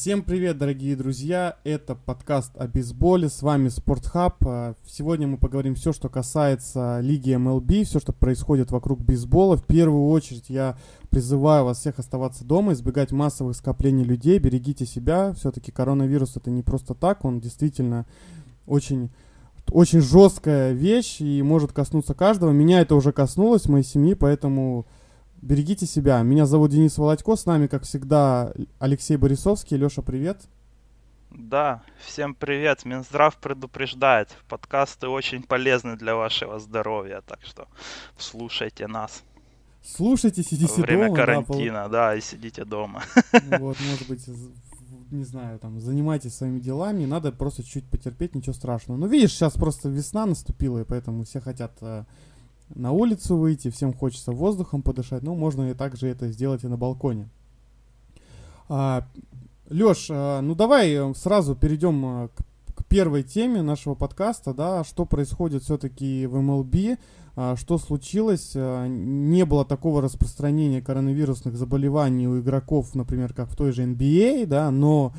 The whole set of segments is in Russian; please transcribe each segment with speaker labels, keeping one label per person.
Speaker 1: Всем привет, дорогие друзья! Это подкаст о бейсболе. С вами Спортхаб. А, сегодня мы поговорим все, что касается лиги MLB, все, что происходит вокруг бейсбола. В первую очередь я призываю вас всех оставаться дома, избегать массовых скоплений людей, берегите себя. Все-таки коронавирус это не просто так, он действительно очень очень жесткая вещь и может коснуться каждого. Меня это уже коснулось, моей семьи, поэтому Берегите себя. Меня зовут Денис Володько. С нами, как всегда, Алексей Борисовский. Леша, привет.
Speaker 2: Да, всем привет. Минздрав предупреждает. Подкасты очень полезны для вашего здоровья, так что слушайте нас.
Speaker 1: Слушайте, сидите
Speaker 2: Во время
Speaker 1: дома.
Speaker 2: карантина, да, да, и сидите дома.
Speaker 1: Вот, может быть, не знаю, там, занимайтесь своими делами, надо просто чуть потерпеть, ничего страшного. Ну, видишь, сейчас просто весна наступила, и поэтому все хотят э, на улицу выйти, всем хочется воздухом подышать, но можно и также это сделать и на балконе. А, Лёш, а, ну давай э, сразу перейдем а, к, к первой теме нашего подкаста, да, что происходит все-таки в МЛБ, а, что случилось, а, не было такого распространения коронавирусных заболеваний у игроков, например, как в той же NBA, да, но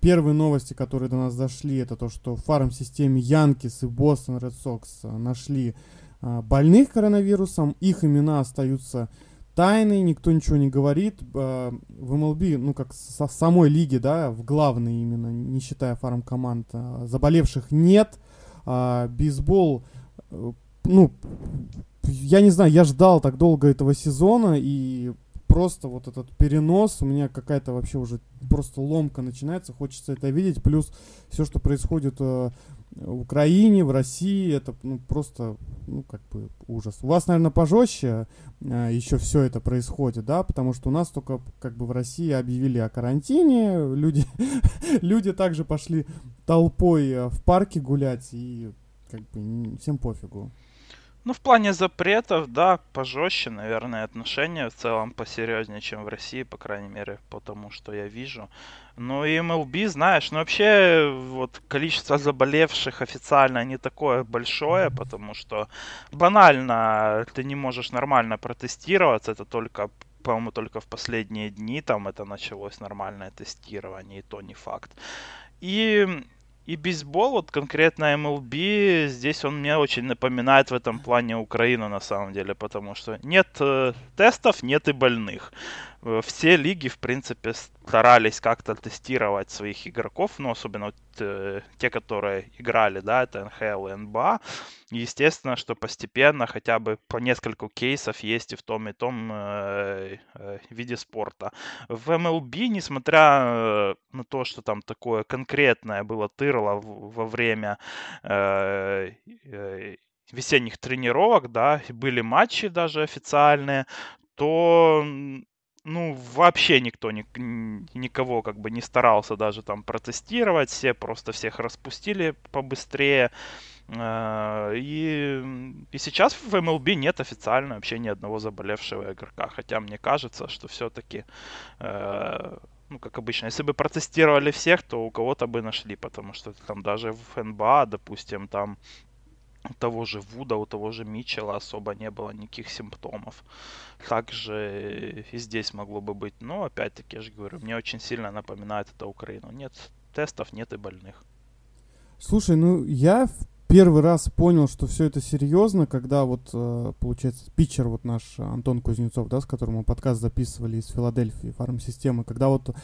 Speaker 1: первые новости, которые до нас дошли, это то, что в фарм-системе Янкис и Бостон Ред Сокс нашли а, больных коронавирусом, их имена остаются тайной, никто ничего не говорит. А, в МЛБ, ну как со самой лиги, да, в главной именно, не считая фарм команд, а, заболевших нет. Бейсбол, э, ну, я не знаю, я ждал так долго этого сезона, и просто вот этот перенос, у меня какая-то вообще уже просто ломка начинается, хочется это видеть, плюс все, что происходит э, в Украине, в России, это ну, просто, ну, как бы ужас. У вас, наверное, пожестче э, еще все это происходит, да, потому что у нас только, как бы, в России объявили о карантине, люди, люди также пошли толпой э, в парке гулять, и, как бы, всем пофигу.
Speaker 2: Ну, в плане запретов, да, пожестче, наверное, отношения в целом посерьезнее, чем в России, по крайней мере, потому что я вижу. Ну и MLB, знаешь, ну вообще вот количество заболевших официально не такое большое, потому что банально ты не можешь нормально протестироваться, это только по-моему, только в последние дни там это началось нормальное тестирование, и то не факт. И и бейсбол, вот конкретно MLB, здесь он мне очень напоминает в этом плане Украину на самом деле, потому что нет э, тестов, нет и больных. Э, все лиги, в принципе, старались как-то тестировать своих игроков, ну, особенно вот, э, те, которые играли, да, это НХЛ и НБА. Естественно, что постепенно хотя бы по нескольку кейсов есть и в том и том э, э, виде спорта. В MLB, несмотря э, на то, что там такое конкретное было тырло во время э, э, весенних тренировок, да, были матчи даже официальные, то ну, вообще никто ни, никого как бы не старался даже там протестировать, все просто всех распустили побыстрее. А, и, и сейчас в MLB нет официально вообще ни одного заболевшего игрока. Хотя мне кажется, что все-таки, э, ну, как обычно, если бы протестировали всех, то у кого-то бы нашли, потому что там даже в НБА, допустим, там у того же Вуда, у того же Митчелла особо не было никаких симптомов. Также и здесь могло бы быть. Но опять-таки, я же говорю, мне очень сильно напоминает это Украину. Нет тестов, нет и больных.
Speaker 1: Слушай, ну я первый раз понял, что все это серьезно, когда вот, э, получается, питчер вот наш Антон Кузнецов, да, с которым мы подкаст записывали из Филадельфии, фарм-системы, когда вот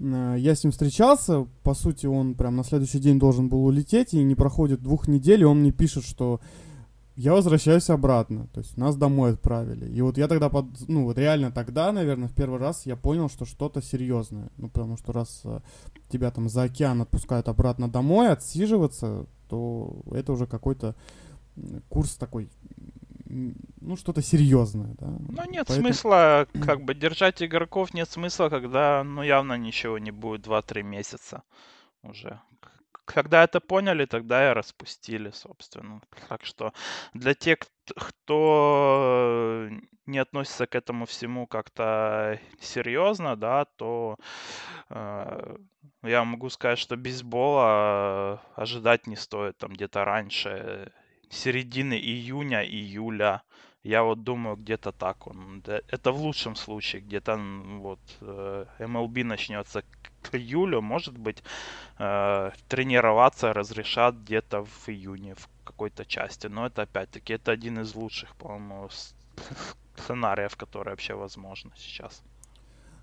Speaker 1: я с ним встречался, по сути, он прям на следующий день должен был улететь, и не проходит двух недель, и он мне пишет, что я возвращаюсь обратно, то есть нас домой отправили. И вот я тогда, под, ну вот реально тогда, наверное, в первый раз я понял, что что-то серьезное. Ну потому что раз э, тебя там за океан отпускают обратно домой, отсиживаться, то это уже какой-то курс такой, ну, что-то серьезное, да.
Speaker 2: Ну, нет Поэтому... смысла, как бы, держать игроков нет смысла, когда, ну, явно ничего не будет 2-3 месяца уже. Когда это поняли, тогда и распустили, собственно. Так что для тех, кто не относится к этому всему как-то серьезно, да, то э, я могу сказать, что бейсбола ожидать не стоит там где-то раньше середины июня, июля. Я вот думаю, где-то так он. Это в лучшем случае, где-то вот MLB начнется к июлю, может быть, э, тренироваться разрешат где-то в июне в какой-то части. Но это опять-таки это один из лучших, по-моему, сценариев, которые вообще возможны сейчас.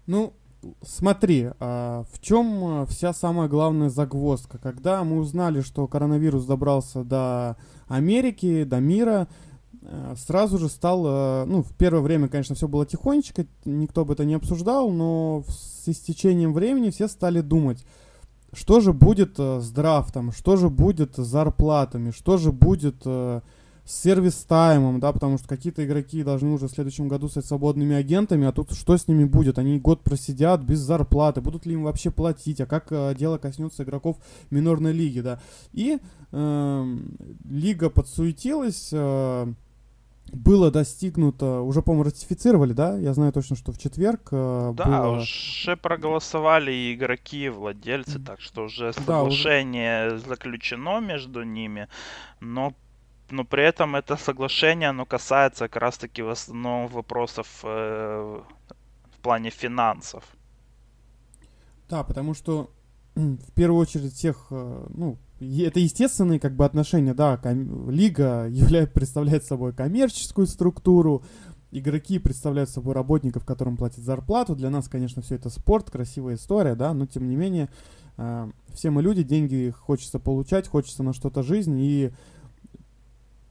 Speaker 1: Ну, смотри, а в чем вся самая главная загвоздка? Когда мы узнали, что коронавирус добрался до Америки, до мира, э, сразу же стал, э, ну, в первое время, конечно, все было тихонечко, никто бы это не обсуждал, но с истечением времени все стали думать, что же будет с драфтом, что же будет с зарплатами, что же будет с сервис-таймом, да, потому что какие-то игроки должны уже в следующем году стать свободными агентами, а тут что с ними будет? Они год просидят без зарплаты, будут ли им вообще платить, а как э, дело коснется игроков минорной лиги, да. И э, лига подсуетилась, э, было достигнуто, уже, по-моему, ратифицировали, да? Я знаю точно, что в четверг э,
Speaker 2: Да,
Speaker 1: было...
Speaker 2: уже проголосовали и игроки, и владельцы, так что уже соглашение да, уже... заключено между ними, но но при этом это соглашение, оно касается как раз-таки в основном вопросов э, в плане финансов.
Speaker 1: Да, потому что в первую очередь всех, э, ну, это естественные как бы отношения, да, ком- лига являет, представляет собой коммерческую структуру, игроки представляют собой работников, которым платят зарплату. Для нас, конечно, все это спорт, красивая история, да, но тем не менее, э, все мы люди, деньги хочется получать, хочется на что-то жизнь, и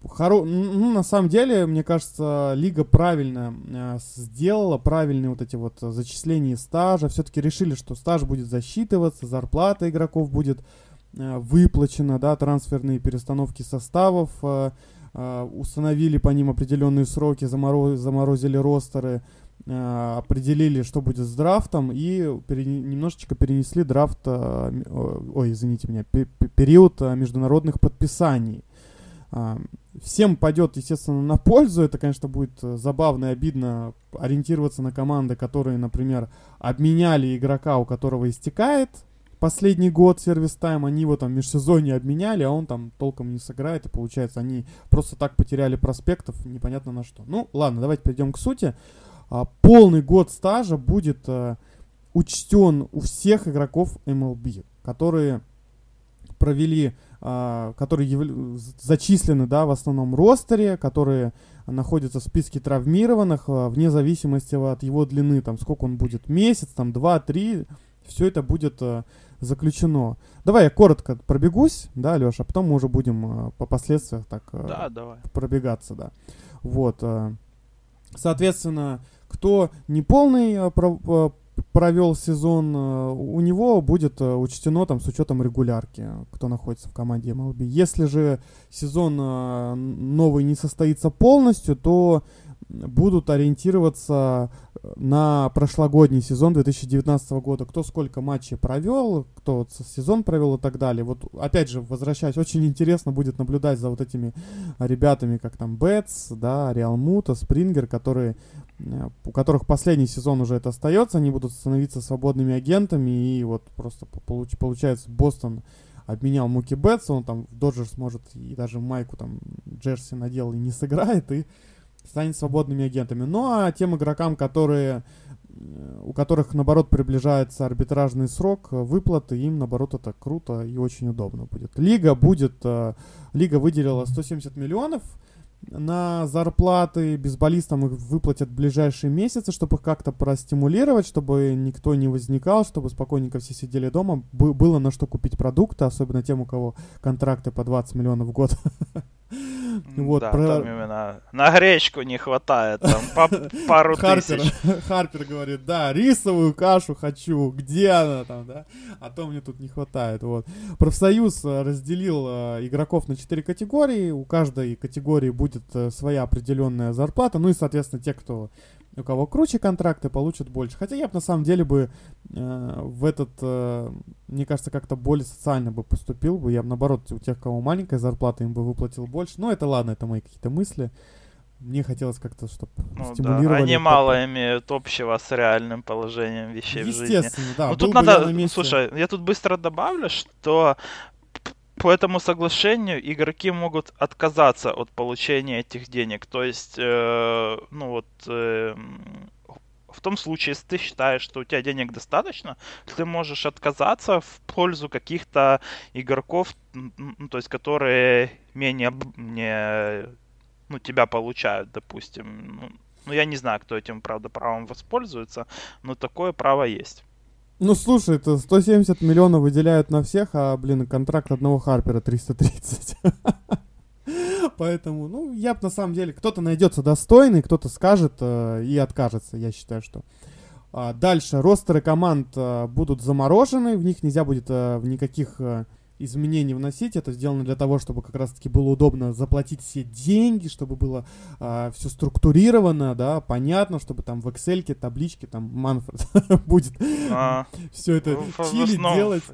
Speaker 1: Хоро... Ну, на самом деле, мне кажется, лига правильно э, сделала, правильные вот эти вот зачисления стажа. Все-таки решили, что стаж будет засчитываться, зарплата игроков будет э, выплачена, да, трансферные перестановки составов, э, э, установили по ним определенные сроки, замороз... заморозили ростеры, э, определили, что будет с драфтом и пере... немножечко перенесли драфт, э, ой, извините меня, период э, международных подписаний. Всем пойдет, естественно, на пользу. Это, конечно, будет э, забавно и обидно ориентироваться на команды, которые, например, обменяли игрока, у которого истекает последний год сервис тайм, они его там межсезонье обменяли, а он там толком не сыграет, и получается, они просто так потеряли проспектов, непонятно на что. Ну, ладно, давайте перейдем к сути. А, полный год стажа будет а, учтен у всех игроков MLB, которые провели которые яв... зачислены, да, в основном ростере, которые находятся в списке травмированных, а, вне зависимости от его длины, там, сколько он будет, месяц, там, два, три, все это будет а, заключено. Давай я коротко пробегусь, да, Леша, а потом мы уже будем по последствиям так
Speaker 2: да, давай.
Speaker 1: пробегаться, да. Вот, соответственно, кто не полный провел сезон, э, у него будет э, учтено там с учетом регулярки, кто находится в команде MLB. Если же сезон э, новый не состоится полностью, то будут ориентироваться на прошлогодний сезон 2019 года. Кто сколько матчей провел, кто вот сезон провел и так далее. Вот опять же, возвращаясь, очень интересно будет наблюдать за вот этими ребятами, как там Бетс, да, Реал Мута, Спрингер, которые, э, у которых последний сезон уже это остается, они будут становиться свободными агентами, и вот просто получ, получается Бостон обменял Муки Бетса, он там в Доджерс может и даже майку там Джерси надел и не сыграет, и станет свободными агентами. Ну а тем игрокам, которые у которых, наоборот, приближается арбитражный срок выплаты, им, наоборот, это круто и очень удобно будет. Лига будет, э, Лига выделила 170 миллионов на зарплаты бейсболистам их выплатят в ближайшие месяцы, чтобы их как-то простимулировать, чтобы никто не возникал, чтобы спокойненько все сидели дома, было на что купить продукты, особенно тем, у кого контракты по 20 миллионов в год.
Speaker 2: Вот, да, про... там именно на гречку не хватает, там по пару
Speaker 1: Харпер,
Speaker 2: тысяч.
Speaker 1: Харпер говорит, да, рисовую кашу хочу, где она там, да? А то мне тут не хватает, вот. Профсоюз э, разделил э, игроков на четыре категории, у каждой категории будет э, своя определенная зарплата, ну и, соответственно, те, кто у кого круче контракты, получат больше. Хотя я бы на самом деле бы э, в этот, э, мне кажется, как-то более социально бы поступил бы. Я бы наоборот у тех, у кого маленькая зарплата, им бы выплатил больше. Но это ладно, это мои какие-то мысли. Мне хотелось как-то, чтобы ну, стимулировали. Да.
Speaker 2: Они мало имеют общего с реальным положением вещей в жизни.
Speaker 1: Естественно, да.
Speaker 2: Ну тут надо, слушай, я тут быстро добавлю, что по этому соглашению игроки могут отказаться от получения этих денег. То есть, э, ну вот, э, в том случае, если ты считаешь, что у тебя денег достаточно, ты можешь отказаться в пользу каких-то игроков, ну, то есть, которые менее не, ну, тебя получают, допустим. Ну, ну, я не знаю, кто этим, правда, правом воспользуется, но такое право есть.
Speaker 1: Ну, слушай, это 170 миллионов выделяют на всех, а, блин, контракт одного Харпера 330. Поэтому, ну, я бы на самом деле, кто-то найдется достойный, кто-то скажет э, и откажется, я считаю, что. А, дальше, ростеры команд э, будут заморожены, в них нельзя будет э, никаких э, изменений вносить. Это сделано для того, чтобы как раз-таки было удобно заплатить все деньги, чтобы было э, все структурировано, да, понятно, чтобы там в Excel, таблички, там Манфред будет а, все это чили делать.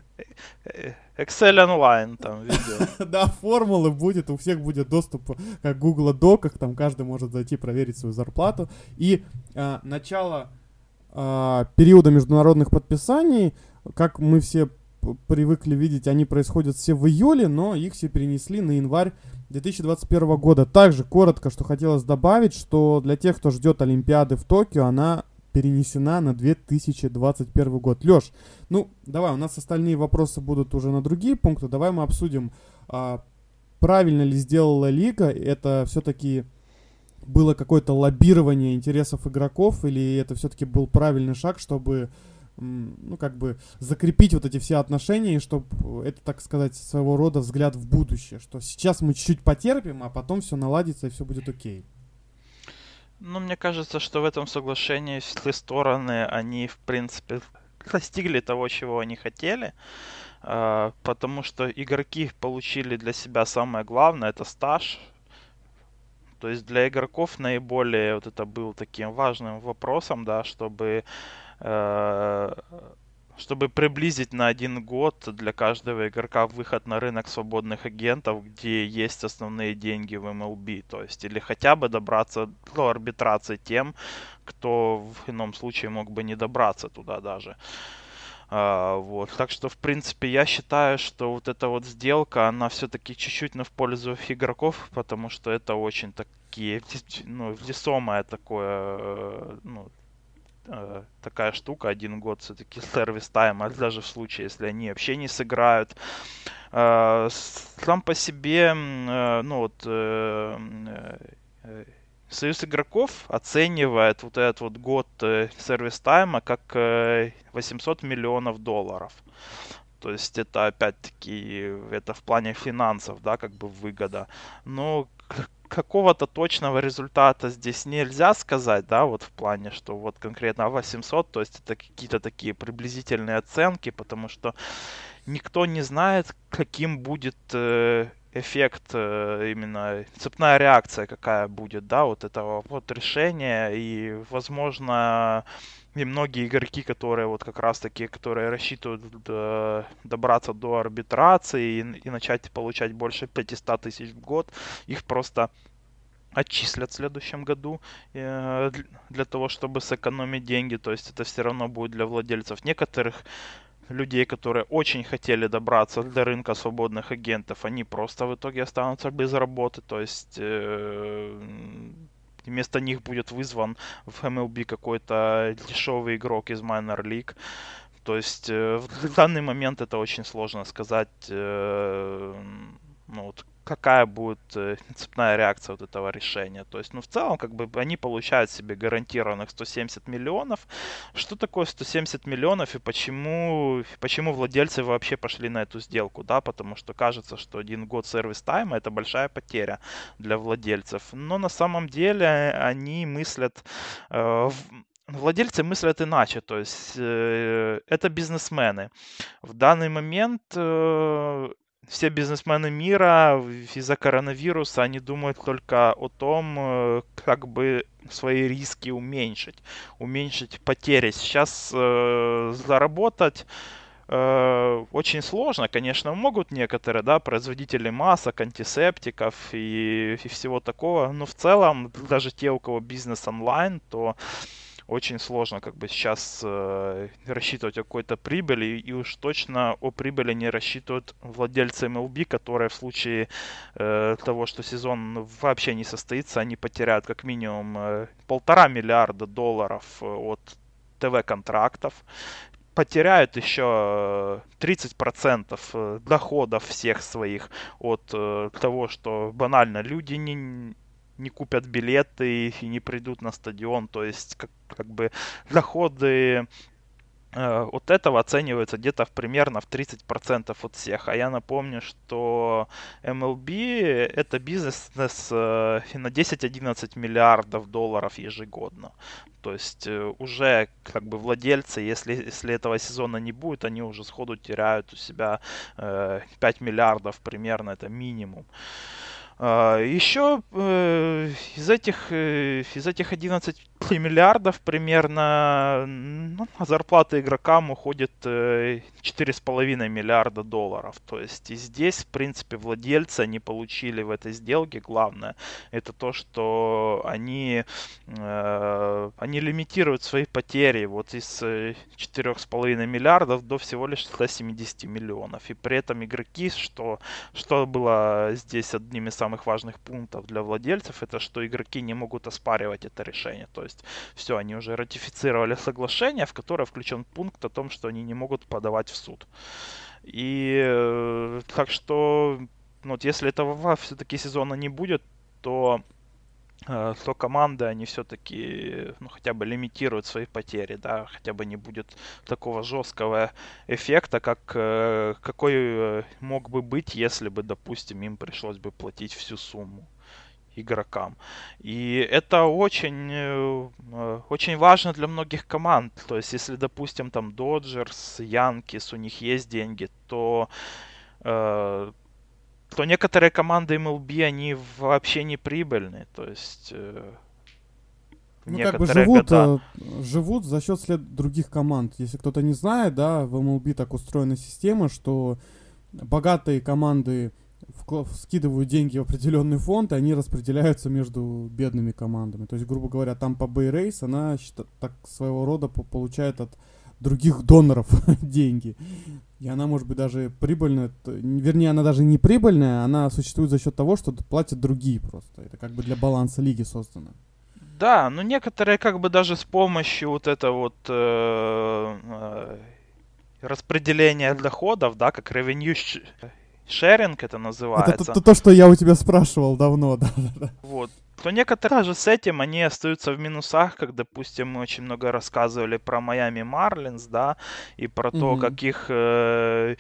Speaker 2: Excel онлайн там видео.
Speaker 1: да, формулы будет, у всех будет доступ как Google Доках, там каждый может зайти проверить свою зарплату. И э, начало э, периода международных подписаний, как мы все привыкли видеть, они происходят все в июле, но их все перенесли на январь 2021 года. Также коротко, что хотелось добавить, что для тех, кто ждет Олимпиады в Токио, она перенесена на 2021 год. Лёш, ну давай, у нас остальные вопросы будут уже на другие пункты. Давай мы обсудим, а, правильно ли сделала лига. Это все-таки было какое-то лоббирование интересов игроков или это все-таки был правильный шаг, чтобы ну, как бы закрепить вот эти все отношения, и чтобы это, так сказать, своего рода взгляд в будущее, что сейчас мы чуть-чуть потерпим, а потом все наладится и все будет окей.
Speaker 2: Ну, мне кажется, что в этом соглашении все стороны, они, в принципе, достигли того, чего они хотели, а, потому что игроки получили для себя самое главное, это стаж, то есть для игроков наиболее вот это был таким важным вопросом, да, чтобы Э, чтобы приблизить на один год для каждого игрока выход на рынок свободных агентов, где есть основные деньги в MLB, то есть или хотя бы добраться до арбитрации тем, кто в ином случае мог бы не добраться туда даже. Uh, вот. Так что, в принципе, я считаю, что вот эта вот сделка, она все-таки чуть-чуть на в пользу игроков, потому что это очень такие, ну, весомое такое, э, ну, э, такая штука, один год все-таки сервис тайм, а даже в случае, если они вообще не сыграют. Э, сам по себе, э, ну вот, э, э, Союз игроков оценивает вот этот вот год э, сервис тайма как э, 800 миллионов долларов. То есть это опять-таки, это в плане финансов, да, как бы выгода. Но какого-то точного результата здесь нельзя сказать, да, вот в плане, что вот конкретно 800, то есть это какие-то такие приблизительные оценки, потому что никто не знает, каким будет э, эффект, э, именно цепная реакция какая будет, да, вот этого вот решения, и, возможно, и многие игроки, которые вот как раз таки, которые рассчитывают до, добраться до арбитрации и, и начать получать больше 500 тысяч в год, их просто отчислят в следующем году э, для того, чтобы сэкономить деньги. То есть это все равно будет для владельцев некоторых людей, которые очень хотели добраться до рынка свободных агентов, они просто в итоге останутся без работы. То есть э, вместо них будет вызван в MLB какой-то дешевый игрок из Minor League. То есть э, в данный момент это очень сложно сказать. Э, ну, вот, какая будет э, цепная реакция вот этого решения. То есть, ну, в целом, как бы они получают себе гарантированных 170 миллионов. Что такое 170 миллионов и почему, почему владельцы вообще пошли на эту сделку, да, потому что кажется, что один год сервис тайма это большая потеря для владельцев. Но на самом деле они мыслят э, Владельцы мыслят иначе, то есть э, это бизнесмены. В данный момент э, все бизнесмены мира из-за коронавируса, они думают только о том, э, как бы свои риски уменьшить, уменьшить потери. Сейчас э, заработать э, очень сложно, конечно, могут некоторые, да, производители масок, антисептиков и, и всего такого, но в целом даже те, у кого бизнес онлайн, то очень сложно как бы сейчас э, рассчитывать о какой-то прибыли, и уж точно о прибыли не рассчитывают владельцы MLB, которые в случае э, того, что сезон вообще не состоится, они потеряют как минимум э, полтора миллиарда долларов э, от ТВ-контрактов, потеряют еще 30% э, доходов всех своих от того, что банально люди не, не купят билеты и не придут на стадион. То есть, как, как бы доходы э, от этого оцениваются где-то в, примерно в 30% от всех. А я напомню, что MLB это бизнес э, на 10-11 миллиардов долларов ежегодно. То есть э, уже как бы владельцы, если, если этого сезона не будет, они уже сходу теряют у себя 5 миллиардов примерно, это минимум. А, Еще э, из этих, э, из этих 11 миллиардов примерно ну, на зарплаты игрокам уходит 4,5 э, миллиарда долларов. То есть и здесь, в принципе, владельцы, они получили в этой сделке, главное, это то, что они, они лимитируют свои потери вот из 4,5 миллиардов до всего лишь 170 миллионов. И при этом игроки, что, что было здесь одним из самых важных пунктов для владельцев, это что игроки не могут оспаривать это решение. То есть все, они уже ратифицировали соглашение, в которое включен пункт о том, что они не могут подавать в суд. И э, так что, ну, вот если этого все-таки сезона не будет, то то команды, они все-таки, ну, хотя бы лимитируют свои потери, да, хотя бы не будет такого жесткого эффекта, как э, какой мог бы быть, если бы, допустим, им пришлось бы платить всю сумму игрокам. И это очень, э, э, очень важно для многих команд. То есть, если, допустим, там Доджерс, Янкис, у них есть деньги, то э, то некоторые команды MLB, они вообще не прибыльные. То есть...
Speaker 1: Ну, как бы живут, года... живут за счет след других команд. Если кто-то не знает, да, в MLB так устроена система, что богатые команды скидывают деньги в определенный фонд, и они распределяются между бедными командами. То есть, грубо говоря, там по Bay она так своего рода получает от других доноров деньги. И она может быть даже прибыльная, вернее, она даже не прибыльная, она существует за счет того, что платят другие просто. Это как бы для баланса лиги создано.
Speaker 2: Да, но некоторые как бы даже с помощью вот этого вот э, э, распределения доходов, да, как revenue Шеринг это называется.
Speaker 1: Это то, то, что я у тебя спрашивал давно, да.
Speaker 2: Вот. То некоторые даже с этим, они остаются в минусах, как, допустим, мы очень много рассказывали про Майами Марлинс, да, и про mm-hmm. то, как их э,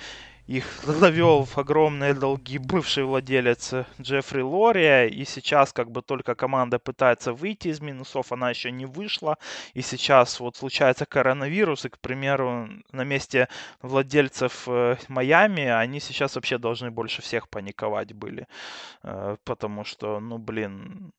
Speaker 2: их завел в огромные долги бывший владелец Джеффри Лория, и сейчас как бы только команда пытается выйти из минусов, она еще не вышла, и сейчас вот случается коронавирус, и, к примеру, на месте владельцев э, Майами они сейчас вообще должны больше всех паниковать были, э, потому что, ну, блин,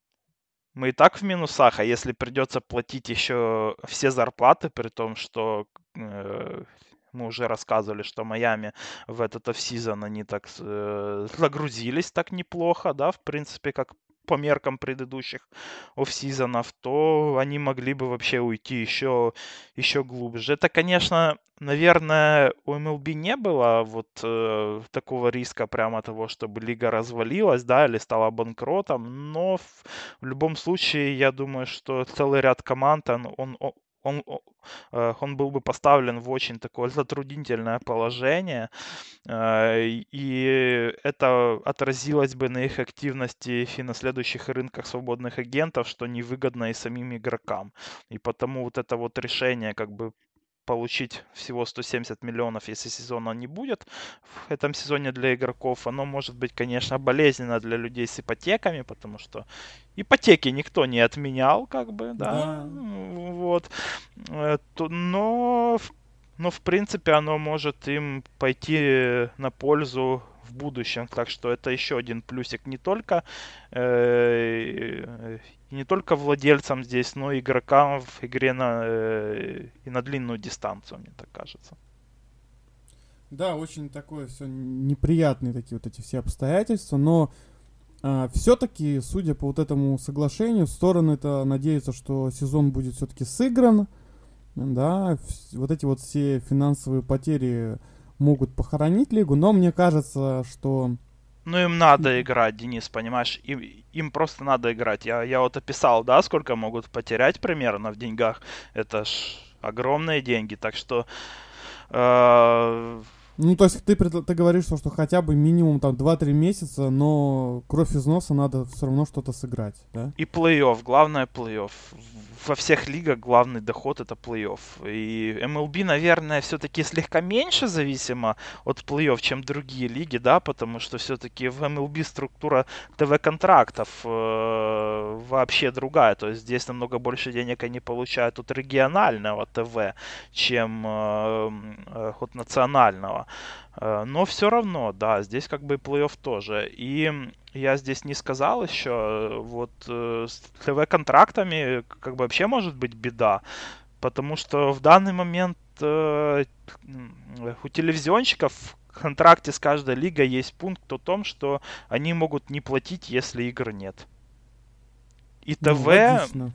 Speaker 2: мы и так в минусах, а если придется платить еще все зарплаты, при том, что э, мы уже рассказывали, что Майами в этот офсезон они так э, загрузились так неплохо, да, в принципе, как по меркам предыдущих офсезонов, то они могли бы вообще уйти еще, еще глубже. Это, конечно, наверное, у MLB не было вот э, такого риска прямо того, чтобы лига развалилась, да, или стала банкротом, но в, в любом случае, я думаю, что целый ряд команд, он, он, он, он был бы поставлен в очень такое затруднительное положение, э, и это отразилось бы на их активности и на следующих рынках свободных агентов, что невыгодно и самим игрокам. И потому вот это вот решение как бы получить всего 170 миллионов, если сезона не будет в этом сезоне для игроков. Оно может быть, конечно, болезненно для людей с ипотеками, потому что ипотеки никто не отменял, как бы, да. да. Вот. Э, но, но, в принципе, оно может им пойти на пользу в будущем. Так что это еще один плюсик не только э, не только владельцам здесь, но и игрокам в игре на, э, и на длинную дистанцию, мне так кажется.
Speaker 1: Да, очень такое все неприятные такие вот эти все обстоятельства, но а, все-таки, судя по вот этому соглашению, стороны-то надеются, что сезон будет все-таки сыгран, да, вот эти вот все финансовые потери могут похоронить лигу, но мне кажется, что...
Speaker 2: Ну, им надо играть, Денис, понимаешь? Им, им просто надо играть. Я, я вот описал, да, сколько могут потерять примерно в деньгах. Это ж огромные деньги, так что... Э,
Speaker 1: ну, то есть ты, ты говоришь, что, что хотя бы минимум там 2-3 месяца, но кровь из носа надо все равно что-то сыграть, да?
Speaker 2: И плей-офф, главное плей-офф во всех лигах главный доход это плей-офф. И MLB, наверное, все-таки слегка меньше зависимо от плей-офф, чем другие лиги, да, потому что все-таки в MLB структура ТВ-контрактов э, вообще другая. То есть здесь намного больше денег они получают от регионального ТВ, чем э, от национального. Э, но все равно, да, здесь как бы плей-офф тоже. И я здесь не сказал еще, вот э, с ТВ-контрактами как бы вообще может быть беда, потому что в данный момент э, у телевизионщиков в контракте с каждой лигой есть пункт о том, что они могут не платить, если игр нет. И ну, ТВ, логично,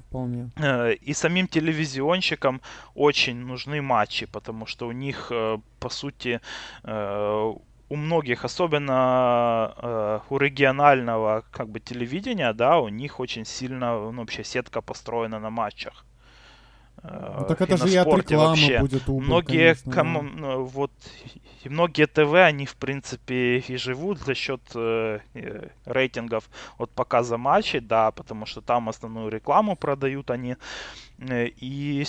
Speaker 2: э, и самим телевизионщикам очень нужны матчи, потому что у них, э, по сути, э, у многих, особенно э, у регионального как бы телевидения, да, у них очень сильно, ну, вообще сетка построена на матчах.
Speaker 1: Ну, так это же и от рекламы вообще. будет убыль,
Speaker 2: Многие, конечно, ком... да. вот, и многие ТВ, они, в принципе, и живут за счет э, э, рейтингов от показа матчей, да, потому что там основную рекламу продают они. Э, и,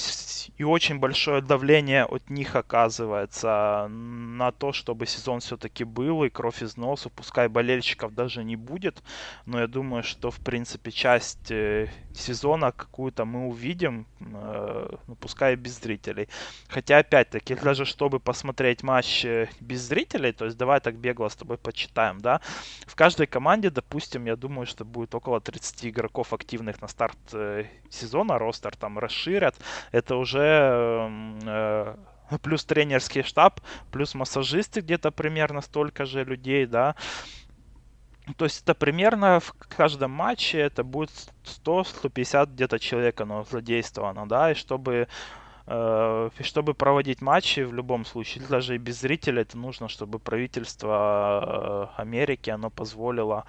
Speaker 2: и очень большое давление от них оказывается на то, чтобы сезон все-таки был, и кровь из носу, пускай болельщиков даже не будет, но я думаю, что, в принципе, часть э, сезона какую-то мы увидим, э, ну, пускай без зрителей. Хотя, опять-таки, даже чтобы посмотреть матч без зрителей, то есть давай так бегло с тобой почитаем, да, в каждой команде, допустим, я думаю, что будет около 30 игроков активных на старт сезона, ростер там расширят, это уже эм, э, плюс тренерский штаб, плюс массажисты где-то примерно столько же людей, да. То есть это примерно в каждом матче это будет 100-150 где-то человека ну, задействовано, да, и чтобы э, чтобы проводить матчи в любом случае, даже и без зрителей, это нужно, чтобы правительство э, Америки, оно позволило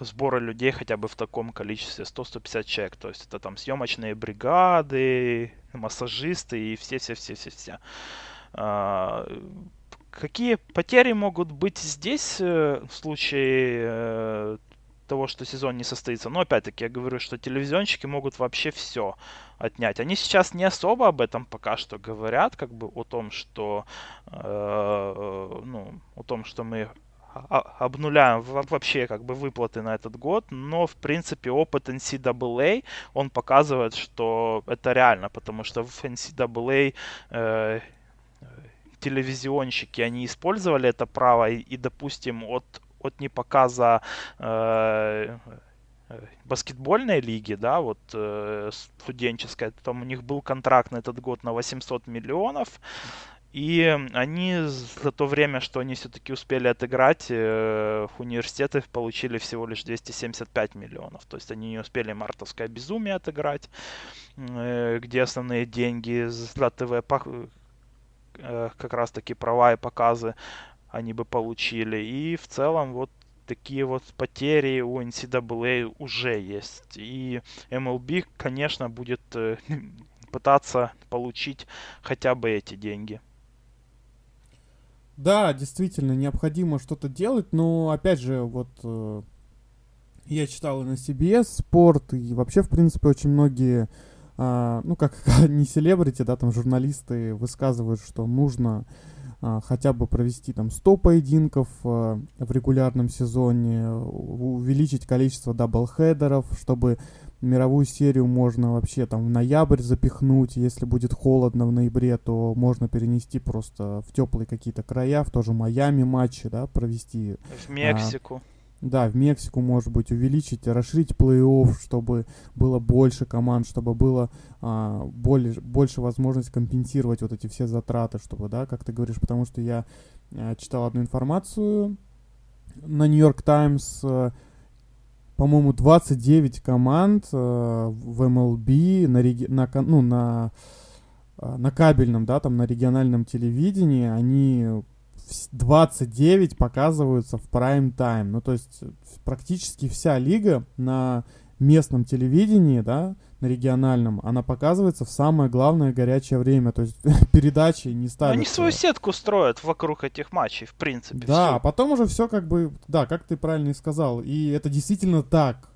Speaker 2: сбора людей хотя бы в таком количестве 100-150 человек. То есть это там съемочные бригады, массажисты и все-все-все-все-все. А, какие потери могут быть здесь э, в случае э, того, что сезон не состоится. Но опять-таки я говорю, что телевизионщики могут вообще все отнять. Они сейчас не особо об этом пока что говорят, как бы о том, что э, ну, о том, что мы обнуляем вообще как бы выплаты на этот год, но в принципе опыт NCAA, он показывает, что это реально, потому что в NCAA э, телевизионщики, они использовали это право и, и допустим, от, от непоказа э, баскетбольной лиги, да, вот э, студенческой, там у них был контракт на этот год на 800 миллионов, и они за то время, что они все-таки успели отыграть, э, университеты получили всего лишь 275 миллионов. То есть они не успели мартовское безумие отыграть, э, где основные деньги за ТВ э, как раз таки права и показы они бы получили. И в целом вот такие вот потери у NCAA уже есть. И MLB, конечно, будет пытаться получить хотя бы эти деньги.
Speaker 1: Да, действительно, необходимо что-то делать, но опять же, вот э, я читал и на CBS Sports, и вообще, в принципе, очень многие, э, ну, как не селебрити, да, там журналисты высказывают, что нужно э, хотя бы провести там 100 поединков э, в регулярном сезоне, увеличить количество даблхедеров, чтобы мировую серию можно вообще там в ноябрь запихнуть. Если будет холодно в ноябре, то можно перенести просто в теплые какие-то края, в тоже Майами матчи, да, провести.
Speaker 2: В Мексику. А,
Speaker 1: да, в Мексику, может быть, увеличить, расширить плей-офф, чтобы было больше команд, чтобы было а, более, больше возможность компенсировать вот эти все затраты, чтобы, да, как ты говоришь, потому что я а, читал одну информацию, на Нью-Йорк Таймс, э, по-моему, 29 команд э, в MLB на, реги- на, ну, на, э, на кабельном, да, там на региональном телевидении, они 29 показываются в прайм-тайм. Ну, то есть практически вся лига на местном телевидении, да, на региональном, она показывается в самое главное горячее время. То есть передачи не ставят.
Speaker 2: Они свою сетку строят вокруг этих матчей, в принципе.
Speaker 1: Да, все. а потом уже все как бы, да, как ты правильно и сказал. И это действительно так.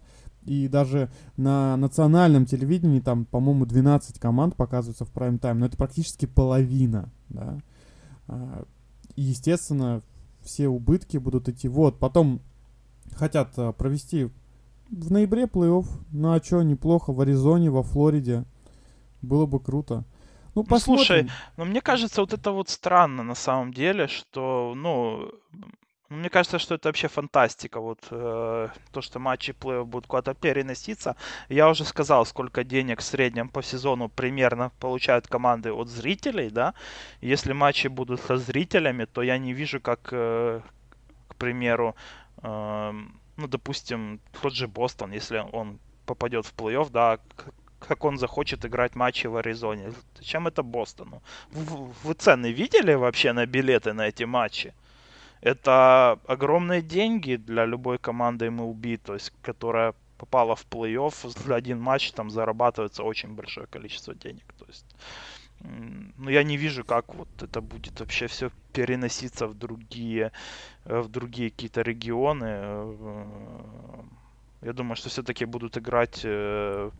Speaker 1: И даже на национальном телевидении там, по-моему, 12 команд показываются в прайм-тайм. Но это практически половина, да. Естественно, все убытки будут идти. Вот, потом хотят а, провести в ноябре плей-офф. Ну а что, неплохо в Аризоне, во Флориде. Было бы круто.
Speaker 2: Ну, посмотрим. Ну, слушай, ну мне кажется, вот это вот странно на самом деле, что, ну, мне кажется, что это вообще фантастика. Вот э, то, что матчи плей будут куда-то переноситься. Я уже сказал, сколько денег в среднем по сезону примерно получают команды от зрителей, да. Если матчи будут со зрителями, то я не вижу, как, э, к примеру, э, ну, допустим, тот же Бостон, если он попадет в плей-офф, да, как он захочет играть матчи в Аризоне. Зачем это Бостону? Вы цены видели вообще на билеты на эти матчи? Это огромные деньги для любой команды MLB, то есть, которая попала в плей-офф, за один матч там зарабатывается очень большое количество денег. То есть, ну, я не вижу, как вот это будет вообще все переноситься в другие, э, в другие какие-то регионы. Э, я думаю, что все-таки будут играть э,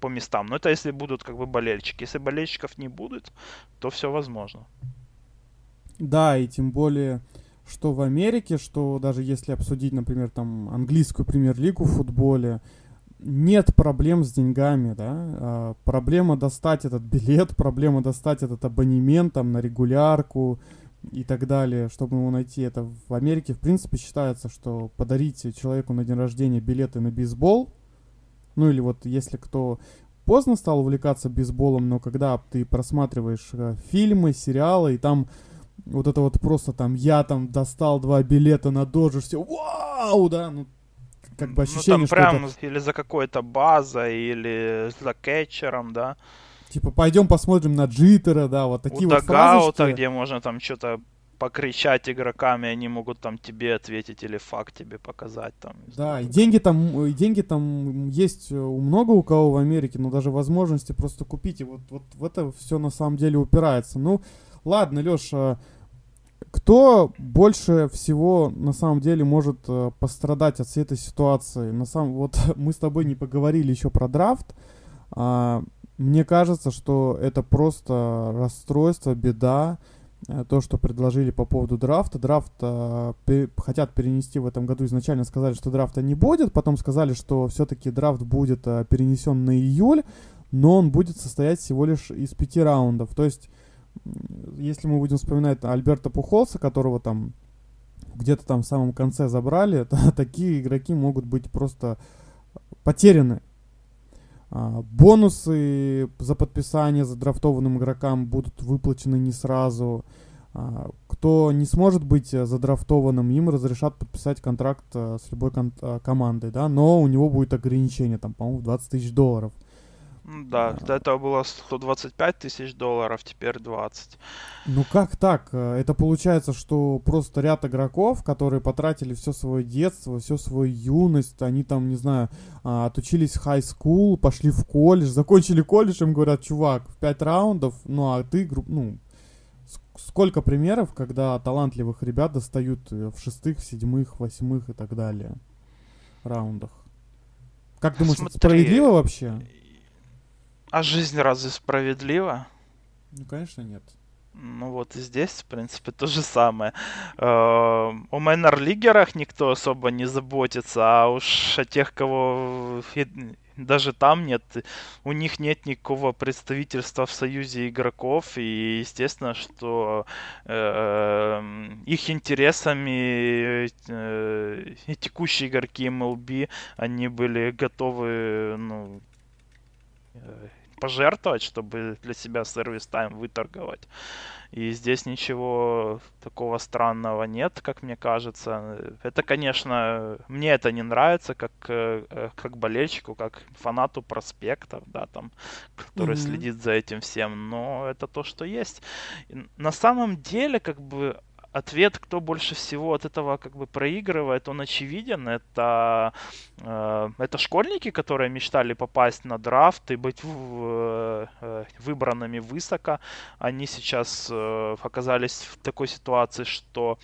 Speaker 2: по местам. Но это если будут как бы болельщики. Если болельщиков не будет, то все возможно.
Speaker 1: Да, и тем более, что в Америке, что даже если обсудить, например, там английскую премьер-лигу в футболе, нет проблем с деньгами, да, а, проблема достать этот билет, проблема достать этот абонемент там на регулярку и так далее, чтобы его найти. Это в Америке, в принципе, считается, что подарить человеку на день рождения билеты на бейсбол, ну или вот если кто поздно стал увлекаться бейсболом, но когда ты просматриваешь э, фильмы, сериалы, и там вот это вот просто там я там достал два билета на Доджер, все, вау, да, ну как бы ощущение, ну,
Speaker 2: там прям это... или за какой-то базой, или за кетчером, да.
Speaker 1: Типа, пойдем посмотрим на Джиттера, да, вот такие У вот
Speaker 2: фразочки. где можно там что-то покричать игроками, они могут там тебе ответить или факт тебе показать там.
Speaker 1: Да, и деньги там, и деньги там есть у много у кого в Америке, но даже возможности просто купить, и вот, вот в это все на самом деле упирается. Ну, ладно, Леша, кто больше всего на самом деле может э, пострадать от всей этой ситуации? На самом вот мы с тобой не поговорили еще про драфт. А, мне кажется, что это просто расстройство, беда. Э, то, что предложили по поводу драфта. Драфт э, пе- хотят перенести в этом году. Изначально сказали, что драфта не будет. Потом сказали, что все-таки драфт будет э, перенесен на июль. Но он будет состоять всего лишь из пяти раундов. То есть если мы будем вспоминать Альберта Пухолса, которого там где-то там в самом конце забрали, то такие игроки могут быть просто потеряны. А, бонусы за подписание за драфтованным игрокам будут выплачены не сразу. А, кто не сможет быть задрафтованным, им разрешат подписать контракт а, с любой кон- командой, да, но у него будет ограничение, там, по-моему, 20 тысяч долларов.
Speaker 2: Да, до этого было 125 тысяч долларов, теперь 20.
Speaker 1: Ну как так? Это получается, что просто ряд игроков, которые потратили все свое детство, всю свою юность, они там, не знаю, а, отучились в school, пошли в колледж, закончили колледж, им говорят, чувак, в 5 раундов, ну а ты, ну, сколько примеров, когда талантливых ребят достают э, в шестых, седьмых, восьмых и так далее раундах? Как думаешь, Смотри, это справедливо вообще?
Speaker 2: А жизнь разве справедлива?
Speaker 1: Ну, конечно, нет.
Speaker 2: Ну вот и здесь, в принципе, то же самое. Э, о майнер-лигерах никто особо не заботится, а уж о тех, кого даже там нет, у них нет никакого представительства в союзе игроков, и естественно, что э, их интересами э, текущие игроки MLB, они были готовы ну, пожертвовать, чтобы для себя сервис-тайм выторговать. И здесь ничего такого странного нет, как мне кажется. Это, конечно, мне это не нравится, как, э, как болельщику, как фанату проспектов, да, там, который mm-hmm. следит за этим всем, но это то, что есть. на самом деле, как бы, ответ, кто больше всего от этого как бы проигрывает, он очевиден. Это, э, это школьники, которые мечтали попасть на драфт и быть в, э, выбранными высоко. Они сейчас э, оказались в такой ситуации, что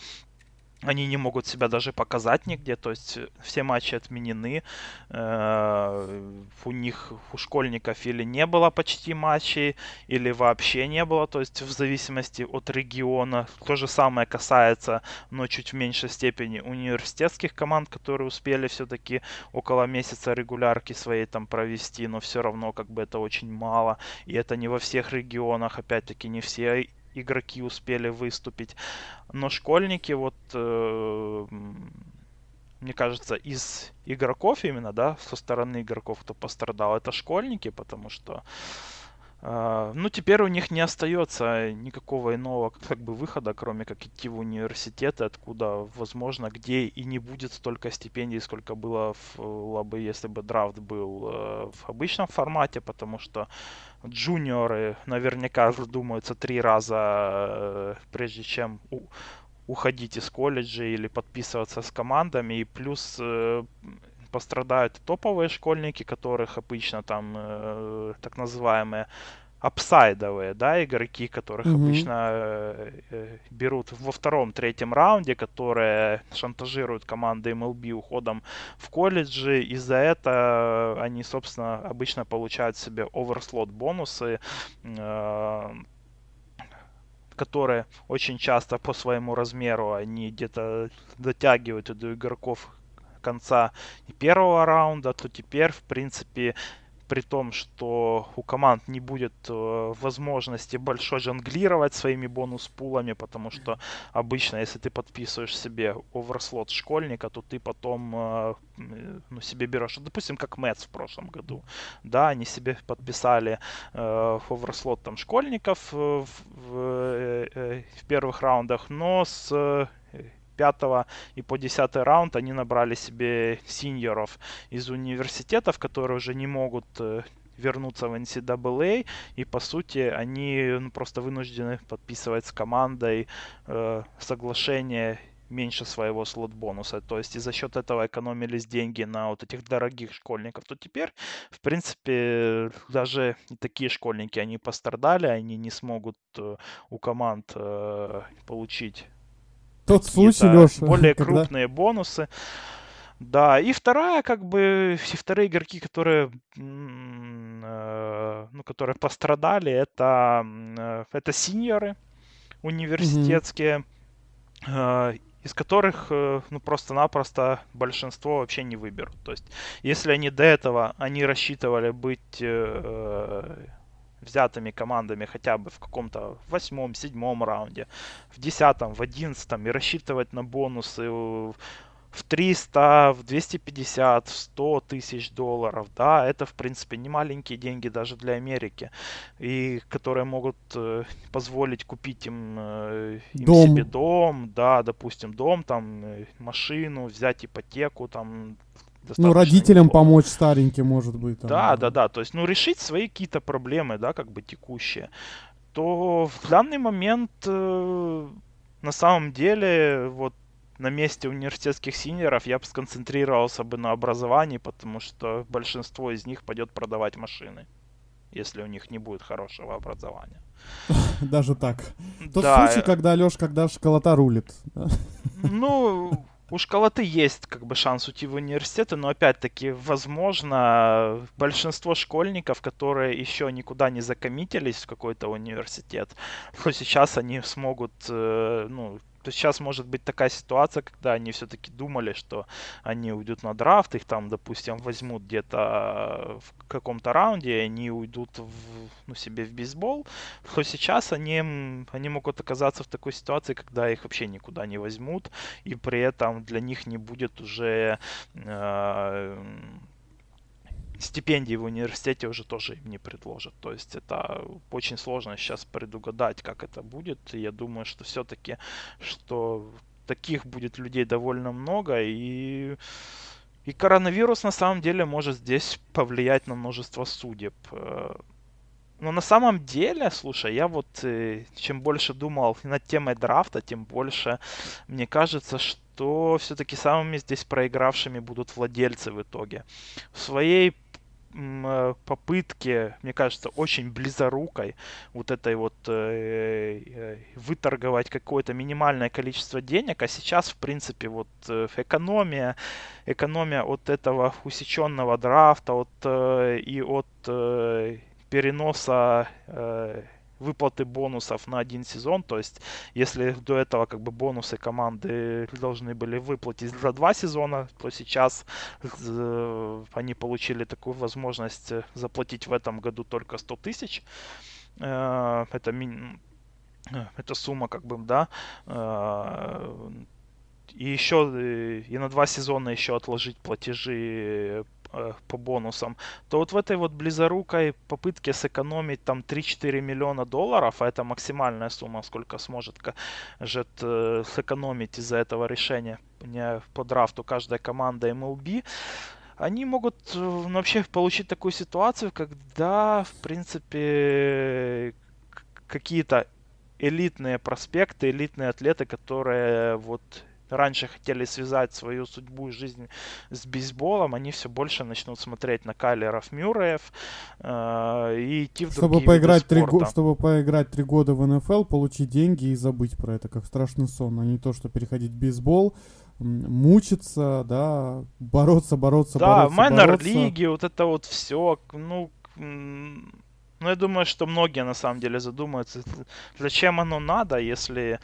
Speaker 2: они не могут себя даже показать нигде, то есть э, все матчи отменены. Э, у них, у школьников или не было почти матчей, или вообще не было, то есть в зависимости от региона. То же самое касается, но чуть в меньшей степени, университетских команд, которые успели все-таки около месяца регулярки своей там провести, но все равно как бы это очень мало. И это не во всех регионах, опять-таки не все игроки успели выступить. Но школьники, вот, э, мне кажется, из игроков именно, да, со стороны игроков, кто пострадал, это школьники, потому что ну, теперь у них не остается никакого иного как бы выхода, кроме как идти в университет, откуда, возможно, где и не будет столько стипендий, сколько было в, бы, если бы драфт был uh, в обычном формате, потому что джуниоры наверняка задумаются три раза, uh, прежде чем уходить из колледжа или подписываться с командами, и плюс пострадают топовые школьники, которых обычно там э, так называемые апсайдовые, да, игроки, которых mm-hmm. обычно э, э, берут во втором-третьем раунде, которые шантажируют команды MLB уходом в колледжи. И за это они, собственно, обычно получают себе оверслот бонусы. Э, которые очень часто по своему размеру они где-то дотягивают до игроков конца первого раунда, то теперь, в принципе, при том, что у команд не будет э, возможности большой жонглировать своими бонус-пулами, потому что обычно, если ты подписываешь себе оверслот школьника, то ты потом э, ну, себе берешь, допустим, как Мэтс в прошлом году, да, они себе подписали э, оверслот там школьников в, в, э, в первых раундах, но с 5 и по 10 раунд они набрали себе синьоров из университетов, которые уже не могут э, вернуться в NCAA, и по сути они ну, просто вынуждены подписывать с командой э, соглашение меньше своего слот-бонуса. То есть и за счет этого экономились деньги на вот этих дорогих школьников. То теперь, в принципе, даже такие школьники, они пострадали, они не смогут э, у команд э, получить
Speaker 1: тот случай, Леша.
Speaker 2: Более когда... крупные бонусы. Да, и вторая, как бы, все вторые игроки, которые, э, ну, которые пострадали, это, э, это синьоры университетские, mm-hmm. из которых, ну, просто-напросто большинство вообще не выберут. То есть, если они до этого, они рассчитывали быть взятыми командами хотя бы в каком-то восьмом, седьмом раунде, в десятом, в одиннадцатом и рассчитывать на бонусы в 300, в 250, в 100 тысяч долларов, да, это, в принципе, не маленькие деньги даже для Америки, и которые могут э, позволить купить им, э, им дом. себе дом, да, допустим, дом, там, э, машину, взять ипотеку, там,
Speaker 1: ну, родителям неплохо. помочь стареньким, может быть.
Speaker 2: Там, да, да, да. То есть, ну, решить свои какие-то проблемы, да, как бы текущие. То в данный момент э, на самом деле вот на месте университетских синеров я бы сконцентрировался бы на образовании, потому что большинство из них пойдет продавать машины, если у них не будет хорошего образования.
Speaker 1: Даже так. Тот да, случай, когда Леш, когда школота рулит.
Speaker 2: Ну, у школоты есть как бы шанс уйти в университеты, но опять-таки, возможно, большинство школьников, которые еще никуда не закоммитились в какой-то университет, то сейчас они смогут, э, ну, то сейчас может быть такая ситуация, когда они все-таки думали, что они уйдут на драфт, их там, допустим, возьмут где-то в каком-то раунде, и они уйдут в, ну, себе в бейсбол, то сейчас они, они могут оказаться в такой ситуации, когда их вообще никуда не возьмут, и при этом для них не будет уже э, стипендии в университете уже тоже им не предложат. То есть это очень сложно сейчас предугадать, как это будет. Я думаю, что все-таки, что таких будет людей довольно много, и и коронавирус на самом деле может здесь повлиять на множество судеб. Э, но на самом деле, слушай, я вот э, чем больше думал над темой драфта, тем больше мне кажется, что все-таки самыми здесь проигравшими будут владельцы в итоге. В своей Э, попытки, мне кажется, очень близорукой вот этой вот э, э, выторговать какое-то минимальное количество денег, а сейчас, в принципе, вот экономия, экономия от этого усеченного драфта от, и от переноса выплаты бонусов на один сезон. То есть, если до этого как бы бонусы команды должны были выплатить за два сезона, то сейчас э, они получили такую возможность заплатить в этом году только 100 тысяч. Э, это ми... Э, это сумма, как бы, да, и еще и на два сезона еще отложить платежи Э, по бонусам, то вот в этой вот близорукой попытке сэкономить там 3-4 миллиона долларов, а это максимальная сумма, сколько сможет Жет э, сэкономить из-за этого решения не по драфту каждая команда MLB, они могут э, вообще получить такую ситуацию, когда, в принципе, какие-то элитные проспекты, элитные атлеты, которые вот раньше хотели связать свою судьбу и жизнь с бейсболом, они все больше начнут смотреть на Кайлеров Мюрреев э, и идти в
Speaker 1: чтобы поиграть три го- Чтобы поиграть три года в НФЛ, получить деньги и забыть про это, как страшный сон, а не то, что переходить в бейсбол, мучиться, да, бороться, бороться,
Speaker 2: да,
Speaker 1: бороться,
Speaker 2: Да,
Speaker 1: майнер-лиги,
Speaker 2: вот это вот все, ну, ну, я думаю, что многие на самом деле задумаются, зачем оно надо, если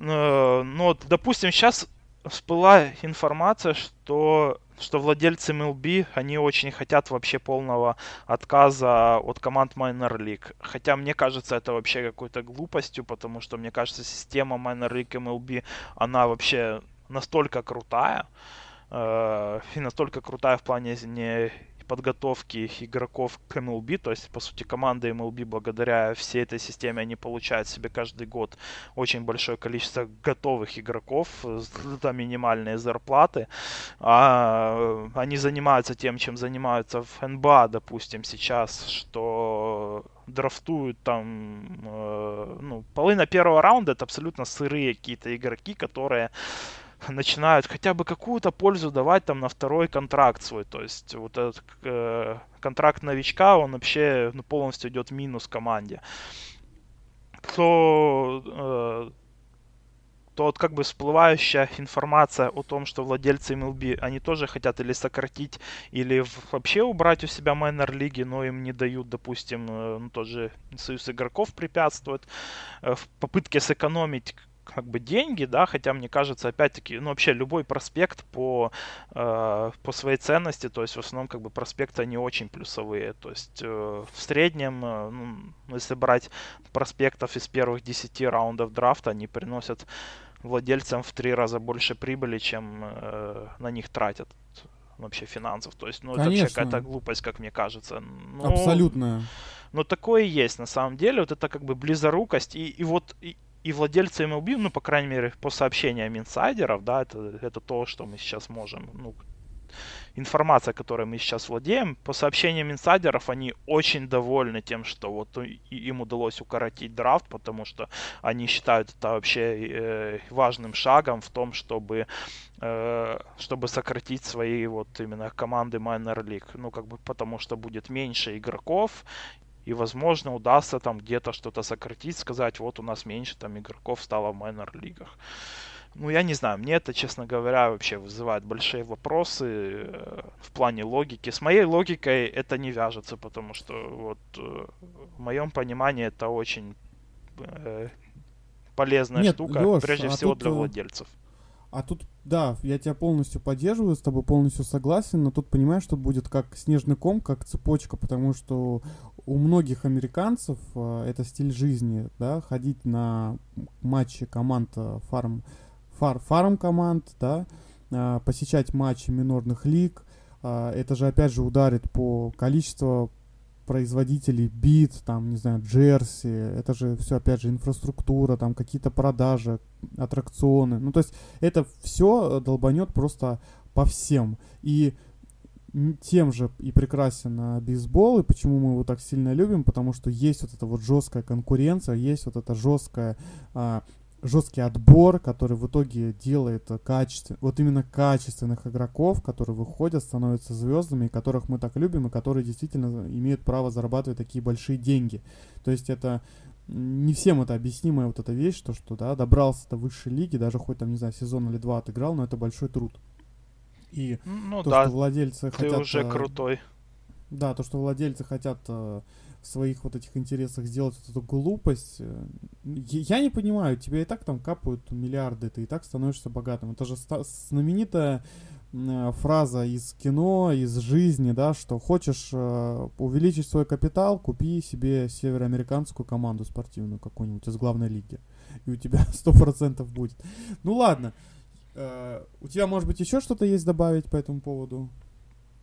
Speaker 2: Э, ну, допустим, сейчас всплыла информация, что что владельцы MLB, они очень хотят вообще полного отказа от команд Minor League. Хотя мне кажется это вообще какой-то глупостью, потому что мне кажется система Minor League MLB, она вообще настолько крутая, э, и настолько крутая в плане не подготовки игроков к MLB, то есть, по сути, команда MLB благодаря всей этой системе, они получают себе каждый год очень большое количество готовых игроков за минимальные зарплаты, а они занимаются тем, чем занимаются в НБА, допустим, сейчас, что драфтуют там, э, ну, половина первого раунда это абсолютно сырые какие-то игроки, которые начинают хотя бы какую-то пользу давать там на второй контракт свой. То есть вот этот э, контракт новичка, он вообще ну, полностью идет в минус команде. То, э, то вот как бы всплывающая информация о том, что владельцы MLB, они тоже хотят или сократить, или вообще убрать у себя майнер лиги, но им не дают, допустим, э, ну, тоже союз игроков препятствует. Э, в попытке сэкономить как бы деньги, да, хотя мне кажется, опять-таки, ну вообще любой проспект по, э, по своей ценности, то есть в основном как бы проспекты они очень плюсовые, то есть э, в среднем, э, ну, если брать проспектов из первых 10 раундов драфта, они приносят владельцам в три раза больше прибыли, чем э, на них тратят вообще финансов. То есть, ну, Конечно. это вообще какая-то глупость, как мне кажется.
Speaker 1: Ну, Абсолютно.
Speaker 2: Но такое есть на самом деле. Вот это как бы близорукость. И, и вот и, и владельцы MLB, ну, по крайней мере, по сообщениям инсайдеров, да, это, это то, что мы сейчас можем, ну, информация, которой мы сейчас владеем, по сообщениям инсайдеров, они очень довольны тем, что вот им удалось укоротить драфт, потому что они считают это вообще э, важным шагом в том, чтобы э, чтобы сократить свои вот именно команды Minor League. Ну, как бы потому что будет меньше игроков, и, возможно, удастся там где-то что-то сократить, сказать, вот у нас меньше там игроков стало в майнер-лигах. Ну, я не знаю, мне это, честно говоря, вообще вызывает большие вопросы э, в плане логики. С моей логикой это не вяжется, потому что вот э, в моем понимании это очень э, полезная
Speaker 1: Нет,
Speaker 2: штука,
Speaker 1: Леш,
Speaker 2: прежде
Speaker 1: а
Speaker 2: всего
Speaker 1: тут,
Speaker 2: для владельцев.
Speaker 1: А тут, да, я тебя полностью поддерживаю, с тобой полностью согласен, но тут понимаешь, что будет как снежный ком, как цепочка, потому что у многих американцев э, это стиль жизни, да, ходить на матчи команд э, фарм, фар, фарм команд, да, э, посещать матчи минорных лиг, а, это же опять же ударит по количеству производителей бит, там, не знаю, джерси, это же все, опять же, инфраструктура, там, какие-то продажи, аттракционы. Ну, то есть это все долбанет просто по всем. И тем же и прекрасен а, бейсбол, и почему мы его так сильно любим, потому что есть вот эта вот жесткая конкуренция, есть вот эта жесткая а, жесткий отбор, который в итоге делает качественно, вот именно качественных игроков, которые выходят, становятся звездами, которых мы так любим, и которые действительно имеют право зарабатывать такие большие деньги. То есть это не всем это объяснимая вот эта вещь, то, что, да, добрался до высшей лиги, даже хоть там, не знаю, сезон или два отыграл, но это большой труд. И
Speaker 2: ну,
Speaker 1: то,
Speaker 2: да,
Speaker 1: что владельцы
Speaker 2: ты
Speaker 1: хотят...
Speaker 2: уже крутой.
Speaker 1: Да, то, что владельцы хотят э, в своих вот этих интересах сделать вот эту глупость. Э, я не понимаю, тебе и так там капают миллиарды, ты и так становишься богатым. Это же знаменитая э, фраза из кино, из жизни, да, что хочешь увеличить свой капитал, купи себе североамериканскую команду спортивную какую-нибудь из главной лиги. И у тебя сто процентов будет. Ну ладно. У тебя, может быть, еще что-то есть добавить по этому поводу?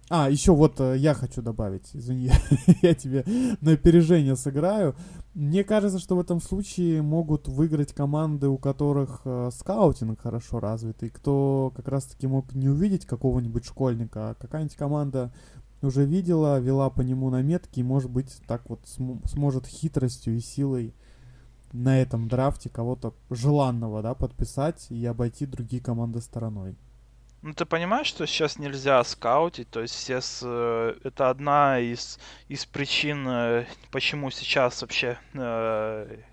Speaker 1: А, еще вот э, я хочу добавить, извини, я тебе на опережение сыграю. Мне кажется, что в этом случае могут выиграть команды, у которых э, скаутинг хорошо развитый, кто как раз-таки мог не увидеть какого-нибудь школьника, а какая-нибудь команда уже видела, вела по нему наметки и, может быть, так вот см- сможет хитростью и силой на этом драфте кого-то желанного, да, подписать и обойти другие команды стороной.
Speaker 2: Ну ты понимаешь, что сейчас нельзя скаутить, то есть сейчас э, это одна из из причин, э, почему сейчас вообще э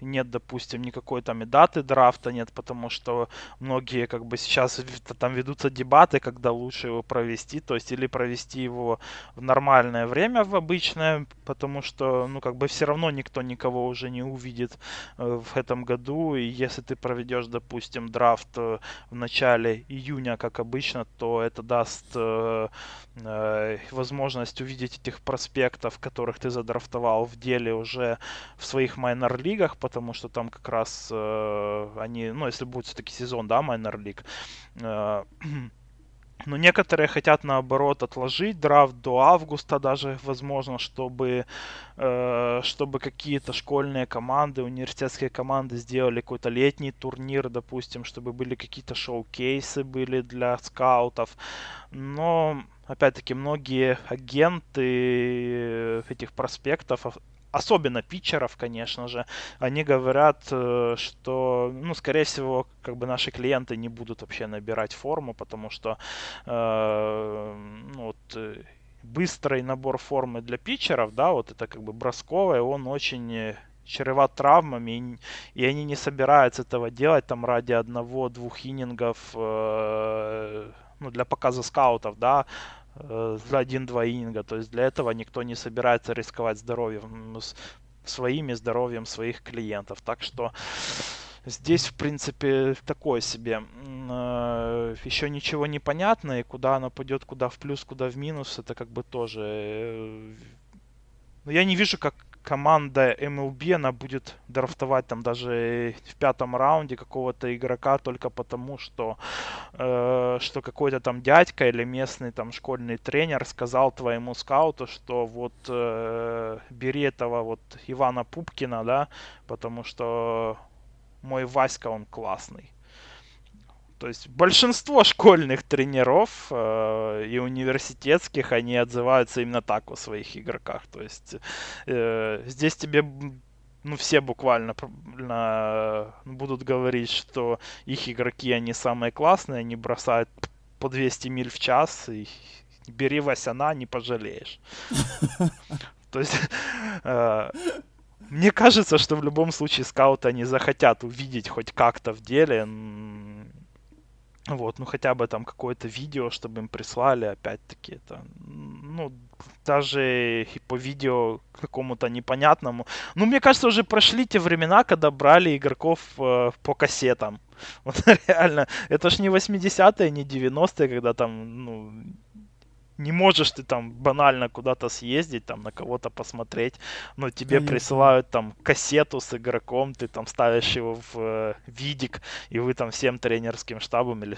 Speaker 2: нет, допустим, никакой там и даты драфта нет, потому что многие как бы сейчас там ведутся дебаты, когда лучше его провести, то есть или провести его в нормальное время, в обычное, потому что, ну, как бы все равно никто никого уже не увидит э, в этом году, и если ты проведешь, допустим, драфт э, в начале июня, как обычно, то это даст э, возможность увидеть этих проспектов, которых ты задрафтовал в деле уже в своих майнер-лигах, потому что там как раз э, они, ну, если будет все-таки сезон, да, Minor League, э, но некоторые хотят наоборот отложить драфт до августа даже, возможно, чтобы, э, чтобы какие-то школьные команды, университетские команды сделали какой-то летний турнир, допустим, чтобы были какие-то шоу-кейсы были для скаутов. Но опять-таки многие агенты этих проспектов особенно питчеров, конечно же, они говорят, э, что, ну, скорее всего, как бы наши клиенты не будут вообще набирать форму, потому что, э, ну, вот, э, быстрый набор формы для питчеров, да, вот это как бы бросковый, он очень чреват травмами, и, и они не собираются этого делать там ради одного-двух иннингов, э, ну, для показа скаутов, да, э, за один-два ининга. То есть для этого никто не собирается рисковать здоровьем, своими здоровьем своих клиентов. Так что здесь, в принципе, такое себе. Э, Еще ничего не понятно, и куда оно пойдет, куда в плюс, куда в минус, это как бы тоже... Э, Но я не вижу, как команда MLB, она будет драфтовать там даже в пятом раунде какого-то игрока только потому, что, э, что какой-то там дядька или местный там школьный тренер сказал твоему скауту, что вот э, бери этого вот Ивана Пупкина, да, потому что мой Васька, он классный. То есть большинство школьных тренеров э, и университетских, они отзываются именно так о своих игроках. То есть э, здесь тебе ну, все буквально будут говорить, что их игроки, они самые классные, они бросают по 200 миль в час, и бери Васяна, не пожалеешь. То есть э, мне кажется, что в любом случае скауты они захотят увидеть хоть как-то в деле вот, ну хотя бы там какое-то видео, чтобы им прислали, опять-таки, это, ну, даже и по видео какому-то непонятному. Ну, мне кажется, уже прошли те времена, когда брали игроков э, по кассетам. Вот реально, это ж не 80-е, не 90-е, когда там, ну, не можешь ты там банально куда-то съездить, там на кого-то посмотреть, но тебе Конечно. присылают там кассету с игроком, ты там ставишь его в э, видик, и вы там всем тренерским штабом или,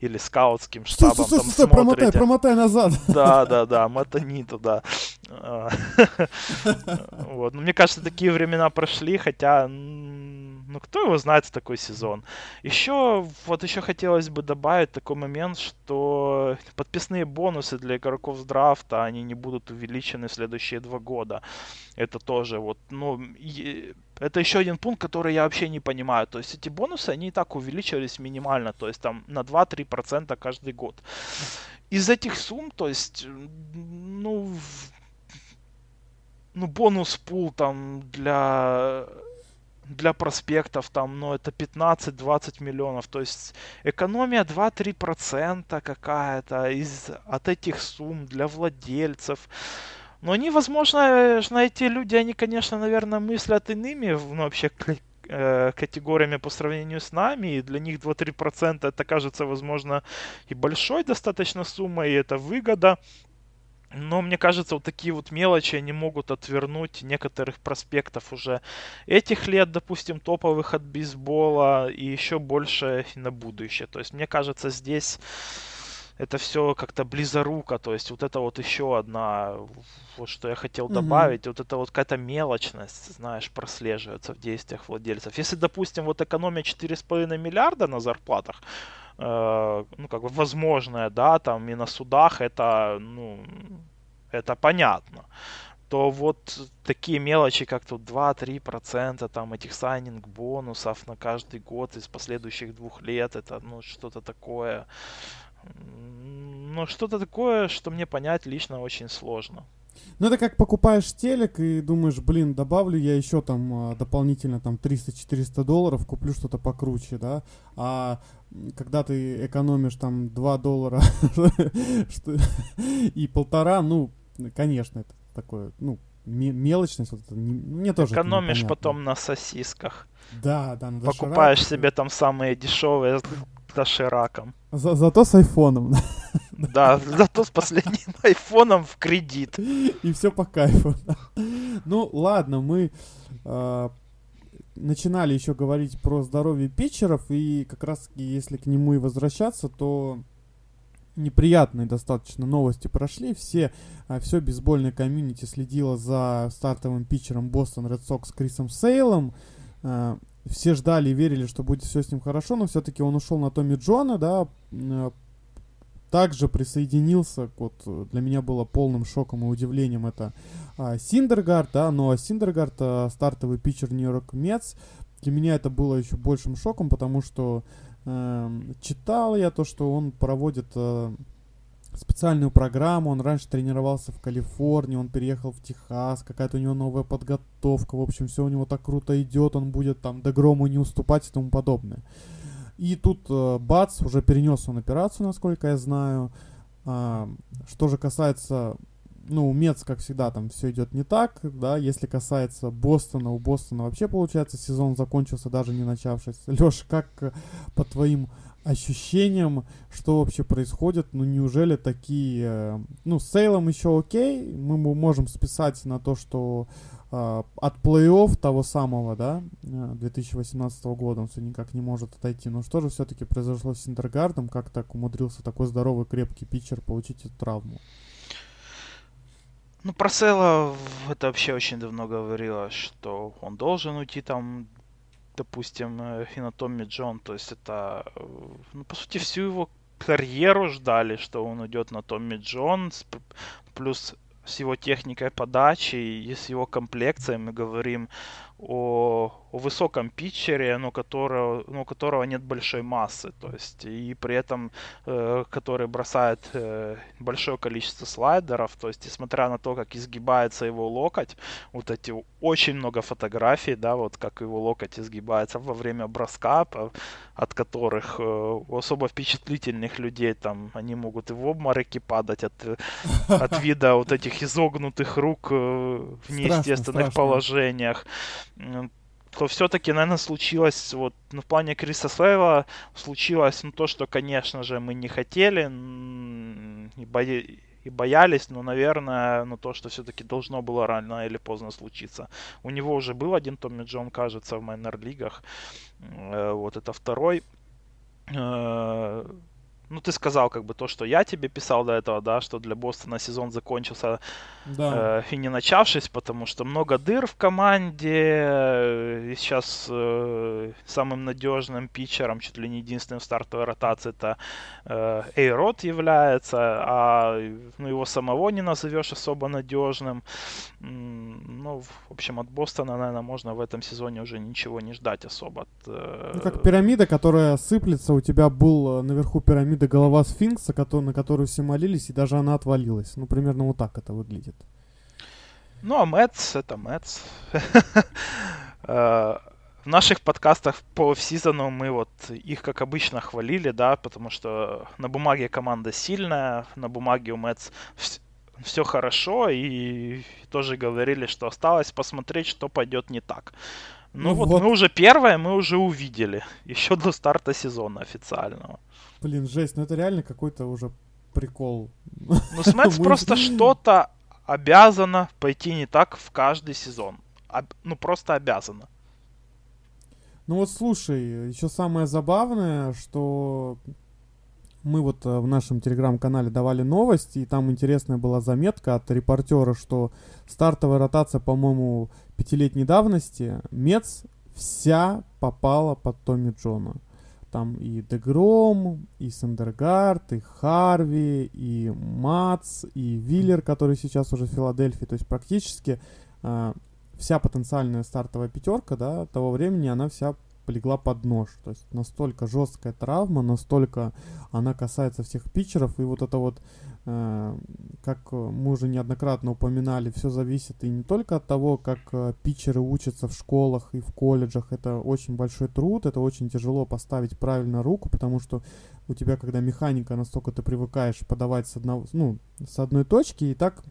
Speaker 2: или скаутским штабом стой, стой,
Speaker 1: там стой, смотрите. промотай, промотай назад.
Speaker 2: Да, да, да, мотани туда. А, вот. Но мне кажется, такие времена прошли, хотя ну кто его знает в такой сезон. Еще, вот еще хотелось бы добавить такой момент, что подписные бонусы для игроков с драфта, они не будут увеличены в следующие два года. Это тоже вот, ну, это еще один пункт, который я вообще не понимаю. То есть эти бонусы, они и так увеличивались минимально, то есть там на 2-3% каждый год. Из этих сумм, то есть, ну, ну, бонус пул там для для проспектов там, ну, это 15-20 миллионов. То есть экономия 2-3% какая-то из, от этих сумм для владельцев. Но они, возможно, эти люди, они, конечно, наверное, мыслят иными, ну, вообще, э, категориями по сравнению с нами, и для них 2-3% это кажется, возможно, и большой достаточно суммой, и это выгода. Но мне кажется, вот такие вот мелочи, они могут отвернуть некоторых проспектов уже этих лет, допустим, топовых от бейсбола, и еще больше на будущее. То есть, мне кажется, здесь это все как-то близоруко, то есть вот это вот еще одна, вот что я хотел добавить, mm-hmm. вот это вот какая-то мелочность, знаешь, прослеживается в действиях владельцев. Если, допустим, вот экономия 4,5 миллиарда на зарплатах, ну, как бы возможное, да, там и на судах, это, ну, это понятно то вот такие мелочи, как тут 2-3% там этих сайнинг бонусов на каждый год из последующих двух лет, это ну что-то такое, ну что-то такое, что мне понять лично очень сложно.
Speaker 1: Ну, это как покупаешь телек и думаешь, блин, добавлю я еще там а, дополнительно там 300-400 долларов, куплю что-то покруче, да, а когда ты экономишь там 2 доллара и полтора, ну, конечно, это такое, ну, мелочность, вот, мне тоже
Speaker 2: Экономишь потом на сосисках.
Speaker 1: Да, да, на
Speaker 2: Покупаешь себе там самые дешевые дошираком.
Speaker 1: За, зато с айфоном.
Speaker 2: Да, зато с последним айфоном в кредит.
Speaker 1: И все по кайфу. Ну, ладно, мы э, начинали еще говорить про здоровье питчеров, и как раз если к нему и возвращаться, то неприятные достаточно новости прошли. Все, а, все бейсбольное комьюнити следило за стартовым питчером Бостон Ред Сокс Крисом Сейлом. Все ждали и верили, что будет все с ним хорошо, но все-таки он ушел на Томми Джона, да, э, также присоединился, вот для меня было полным шоком и удивлением это а, Синдергард, да, но Синдергард, а, стартовый питчер Нью-Йорк Мец, для меня это было еще большим шоком, потому что э, читал я то, что он проводит э, специальную программу. Он раньше тренировался в Калифорнии, он переехал в Техас, какая-то у него новая подготовка. В общем, все у него так круто идет, он будет там до грому не уступать и тому подобное. И тут э, бац, уже перенес он операцию, насколько я знаю. А, что же касается, ну, у Мец, как всегда, там все идет не так, да, если касается Бостона, у Бостона вообще, получается, сезон закончился, даже не начавшись. Леша, как э, по твоим ощущением, что вообще происходит. Ну, неужели такие... Э, ну, с Сейлом еще окей, мы можем списать на то, что э, от плей-офф того самого, да, 2018 э, года он все никак не может отойти. Но что же все-таки произошло с Синдергардом? Как так умудрился такой здоровый, крепкий питчер получить эту травму?
Speaker 2: Ну, про Сейла это вообще очень давно говорилось, что он должен уйти там допустим, и на Томми Джон. То есть это, э, ну, по сути, всю его карьеру ждали, что он уйдет на Томми Джон, плюс с его техникой подачи и с его комплекцией мы говорим о, о высоком питчере, но которого, но которого нет большой массы, то есть и при этом э, который бросает э, большое количество слайдеров, то есть несмотря на то, как изгибается его локоть, вот эти очень много фотографий, да, вот как его локоть изгибается во время броска, от которых э, у особо впечатлительных людей там они могут и в обмороки падать от, от вида вот этих изогнутых рук э, в неестественных положениях то все-таки, наверное, случилось, вот, ну, в плане Криса Слейва случилось, ну, то, что, конечно же, мы не хотели, и, бои, и боялись, но, наверное, ну, то, что все-таки должно было рано или поздно случиться. У него уже был один Томми Джон, кажется, в майнер-лигах. Э, вот это второй. Ну, ты сказал как бы то, что я тебе писал до этого, да, что для Бостона сезон закончился да. э, и не начавшись, потому что много дыр в команде. Э, и сейчас э, самым надежным питчером, чуть ли не единственным в стартовой ротации, это э, Эйрот является, а ну, его самого не назовешь особо надежным. Ну, в общем, от Бостона, наверное, можно в этом сезоне уже ничего не ждать особо. От,
Speaker 1: э... Ну, как пирамида, которая сыплется, у тебя был э, наверху пирамида вида голова сфинкса, на которую все молились, и даже она отвалилась. Ну, примерно вот так это выглядит.
Speaker 2: Ну, а Мэтс — это Мэтс. Э, в наших подкастах по сезону мы вот их, как обычно, хвалили, да, потому что на бумаге команда сильная, на бумаге у Мэтс все хорошо, и тоже говорили, что осталось посмотреть, что пойдет не так. Ну, ну вот, вот мы уже первое, мы уже увидели, еще до старта сезона официального.
Speaker 1: Блин, жесть, ну это реально какой-то уже прикол.
Speaker 2: Ну, Смэтс просто что-то обязано пойти не так в каждый сезон. Об... Ну, просто обязано.
Speaker 1: Ну вот слушай, еще самое забавное, что мы вот э, в нашем телеграм-канале давали новости, и там интересная была заметка от репортера, что стартовая ротация, по-моему, пятилетней давности, Мец вся попала под Томми Джона. Там и Дегром, и Сандергард, и Харви, и Мац, и Виллер, который сейчас уже в Филадельфии. То есть практически э, вся потенциальная стартовая пятерка да, того времени, она вся полегла под нож. То есть настолько жесткая травма, настолько она касается всех питчеров. И вот это вот, э, как мы уже неоднократно упоминали, все зависит и не только от того, как э, питчеры учатся в школах и в колледжах. Это очень большой труд, это очень тяжело поставить правильно руку, потому что у тебя, когда механика, настолько ты привыкаешь подавать с, одного, ну, с одной точки, и так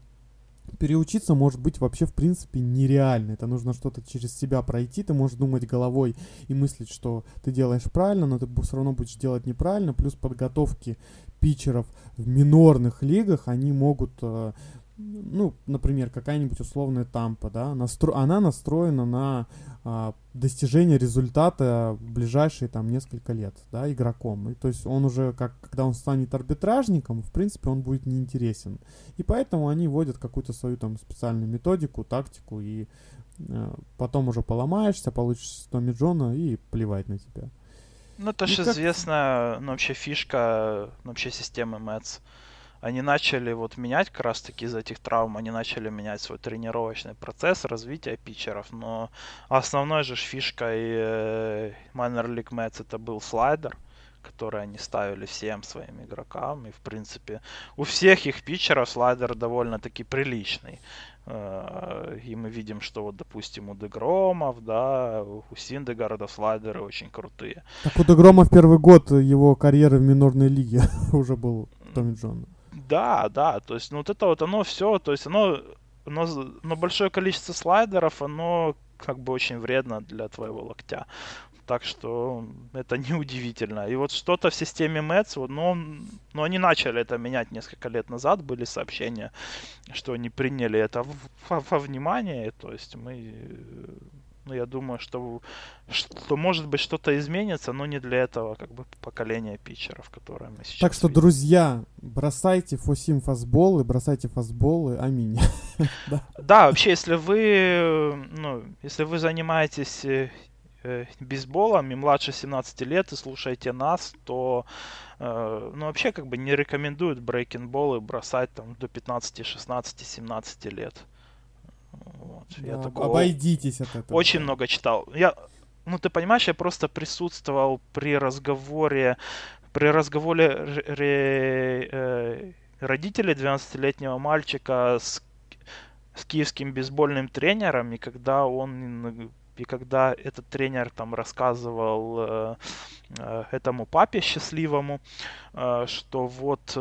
Speaker 1: переучиться может быть вообще в принципе нереально. Это нужно что-то через себя пройти. Ты можешь думать головой и мыслить, что ты делаешь правильно, но ты все равно будешь делать неправильно. Плюс подготовки питчеров в минорных лигах, они могут э, ну, например, какая-нибудь условная тампа, да, настро... она настроена на а, достижение результата в ближайшие там несколько лет, да, игроком. И, то есть он уже, как, когда он станет арбитражником, в принципе, он будет неинтересен. И поэтому они вводят какую-то свою там специальную методику, тактику, и а, потом уже поломаешься, получишь Томми Джона и плевать на тебя.
Speaker 2: Ну, это же как... известная, ну, вообще фишка, ну, вообще системы Мэтс они начали вот менять как раз таки из этих травм, они начали менять свой тренировочный процесс развития питчеров, но основной же фишкой э, Minor League Mets это был слайдер, который они ставили всем своим игрокам. И, в принципе, у всех их питчеров слайдер довольно-таки приличный. Э, и мы видим, что вот, допустим, у Дегромов, да, у Синдегарда слайдеры очень крутые.
Speaker 1: Так у Дегрома в первый год его карьеры в минорной лиге уже был Томми Джон.
Speaker 2: Да, да, то есть ну, вот это вот оно все, то есть оно, оно, но большое количество слайдеров, оно как бы очень вредно для твоего локтя. Так что это неудивительно. И вот что-то в системе вот, ну, ну, они начали это менять несколько лет назад, были сообщения, что они приняли это во, во внимание. То есть мы ну, я думаю, что, что может быть что-то изменится, но не для этого как бы поколения питчеров, которое мы сейчас
Speaker 1: Так что, видим. друзья, бросайте фосим фастболы, бросайте фастболы, аминь.
Speaker 2: да. да, вообще, если вы, ну, если вы занимаетесь э, э, бейсболом и младше 17 лет и слушаете нас, то э, ну, вообще как бы не рекомендуют брейкинболы бросать там до 15, 16, 17 лет.
Speaker 1: Вот. Да, я такого обойдитесь от этого.
Speaker 2: Очень много читал. Я, ну ты понимаешь, я просто присутствовал при разговоре, при разговоре ре, э, родителей 12-летнего мальчика с, с киевским бейсбольным тренером, и когда он и когда этот тренер там рассказывал э, э, этому папе счастливому, э, что вот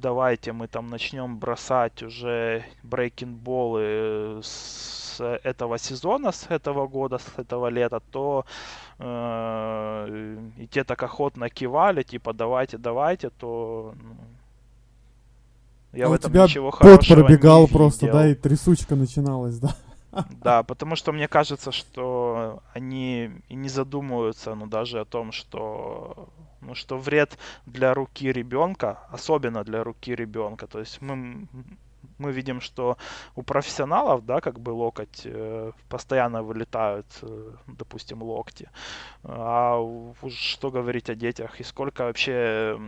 Speaker 2: давайте мы там начнем бросать уже брейкинболы с этого сезона, с этого года, с этого лета, то и те так охотно кивали, типа давайте, давайте, то ну, Я
Speaker 1: А
Speaker 2: в
Speaker 1: у
Speaker 2: этом
Speaker 1: тебя
Speaker 2: ничего хорошего
Speaker 1: пробегал
Speaker 2: не
Speaker 1: просто,
Speaker 2: видел.
Speaker 1: да, и трясучка начиналась, да.
Speaker 2: Да, потому что мне кажется, что они и не задумываются, ну, даже о том, что, ну, что вред для руки ребенка, особенно для руки ребенка. То есть мы, мы видим, что у профессионалов, да, как бы локоть, э, постоянно вылетают, э, допустим, локти. А уж что говорить о детях и сколько вообще...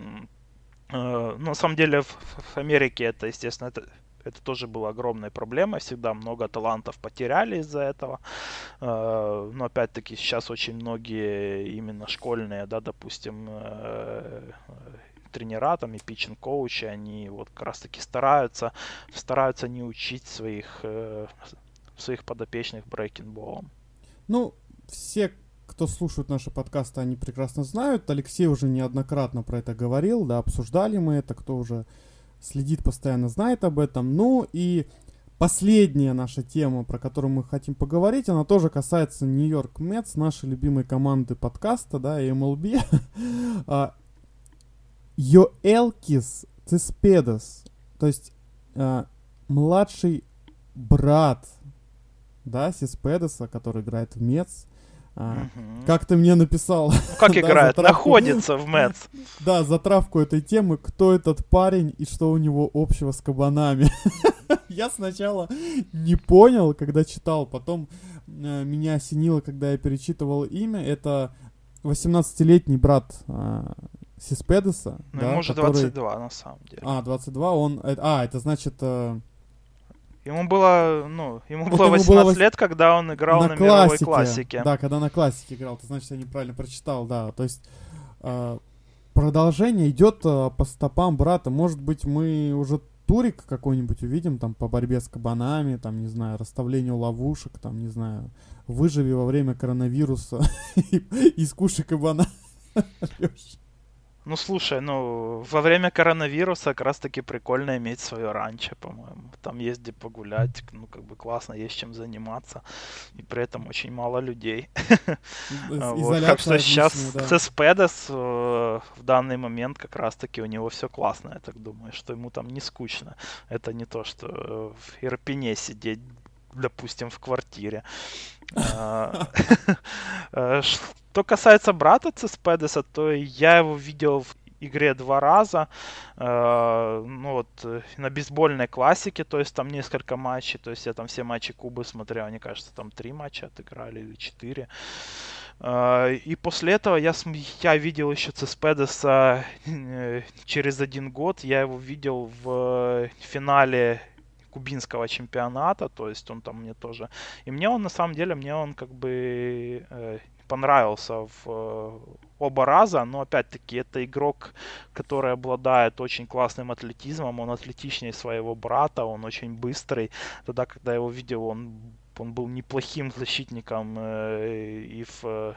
Speaker 2: э, ну, на самом деле в, в Америке это, естественно, это, это тоже было огромной проблемой. Всегда много талантов потеряли из-за этого. Э, Но опять-таки сейчас очень многие именно школьные, да, допустим, э, тренера там и питчинг коучи, они вот как раз таки стараются, стараются не учить своих, э, своих подопечных брейкинболом.
Speaker 1: Ну, все, кто слушают наши подкасты, они прекрасно знают. Алексей уже неоднократно про это говорил, да, обсуждали мы это, кто уже следит постоянно, знает об этом. Ну и последняя наша тема, про которую мы хотим поговорить, она тоже касается Нью-Йорк Мэтс, нашей любимой команды подкаста, да, и MLB. А, Йоэлкис Цеспедос, то есть а, младший брат, да, Сиспедоса, который играет в Мец. А,
Speaker 2: Мгм.
Speaker 1: Как ты мне написал,
Speaker 2: Ну, как
Speaker 1: да,
Speaker 2: играет?
Speaker 1: затравку.
Speaker 2: Находится в Мэтс.
Speaker 1: да, затравку этой темы, кто этот парень и что у него общего с кабанами. Я сначала не понял, когда читал, потом э, меня осенило, когда я перечитывал имя. Это 18-летний брат а, Сиспедеса.
Speaker 2: Ну,
Speaker 1: да,
Speaker 2: ему уже
Speaker 1: который-
Speaker 2: 22 на самом деле.
Speaker 1: А, 22, он... э, А, это значит... э,
Speaker 2: Ему было, ну, ему
Speaker 1: Вот
Speaker 2: было
Speaker 1: ему
Speaker 2: 18
Speaker 1: было
Speaker 2: лет, когда он играл на, мировой классике.
Speaker 1: Да, когда на классике играл, то значит я неправильно прочитал, да. То есть э, продолжение идет э, по стопам брата. Может быть, мы уже турик какой-нибудь увидим там по борьбе с кабанами, там, не знаю, расставлению ловушек, там, не знаю, выживи во время коронавируса и скушай кабана.
Speaker 2: Ну, слушай, ну, во время коронавируса как раз-таки прикольно иметь свое ранчо, по-моему. Там есть где погулять, ну, как бы классно, есть чем заниматься. И при этом очень мало людей. Вот. Так что сейчас. Цеспедес э, в данный момент как раз-таки у него все классно, я так думаю, что ему там не скучно. Это не то, что э, в Ирпене сидеть, допустим, в квартире. А, э, Что касается брата Цеспедеса, то я его видел в игре два раза. Э, Ну вот на бейсбольной классике, то есть там несколько матчей, то есть я там все матчи Кубы смотрел, мне кажется, там три матча отыграли или четыре. Э, И после этого я, я видел еще Цеспедеса э, через один год. Я его видел в э, финале кубинского чемпионата, то есть он там мне тоже... И мне он, на самом деле, мне он как бы э, понравился в э, оба раза, но опять-таки это игрок, который обладает очень классным атлетизмом, он атлетичнее своего брата, он очень быстрый. Тогда, когда я его видел, он, он был неплохим защитником э, и в э,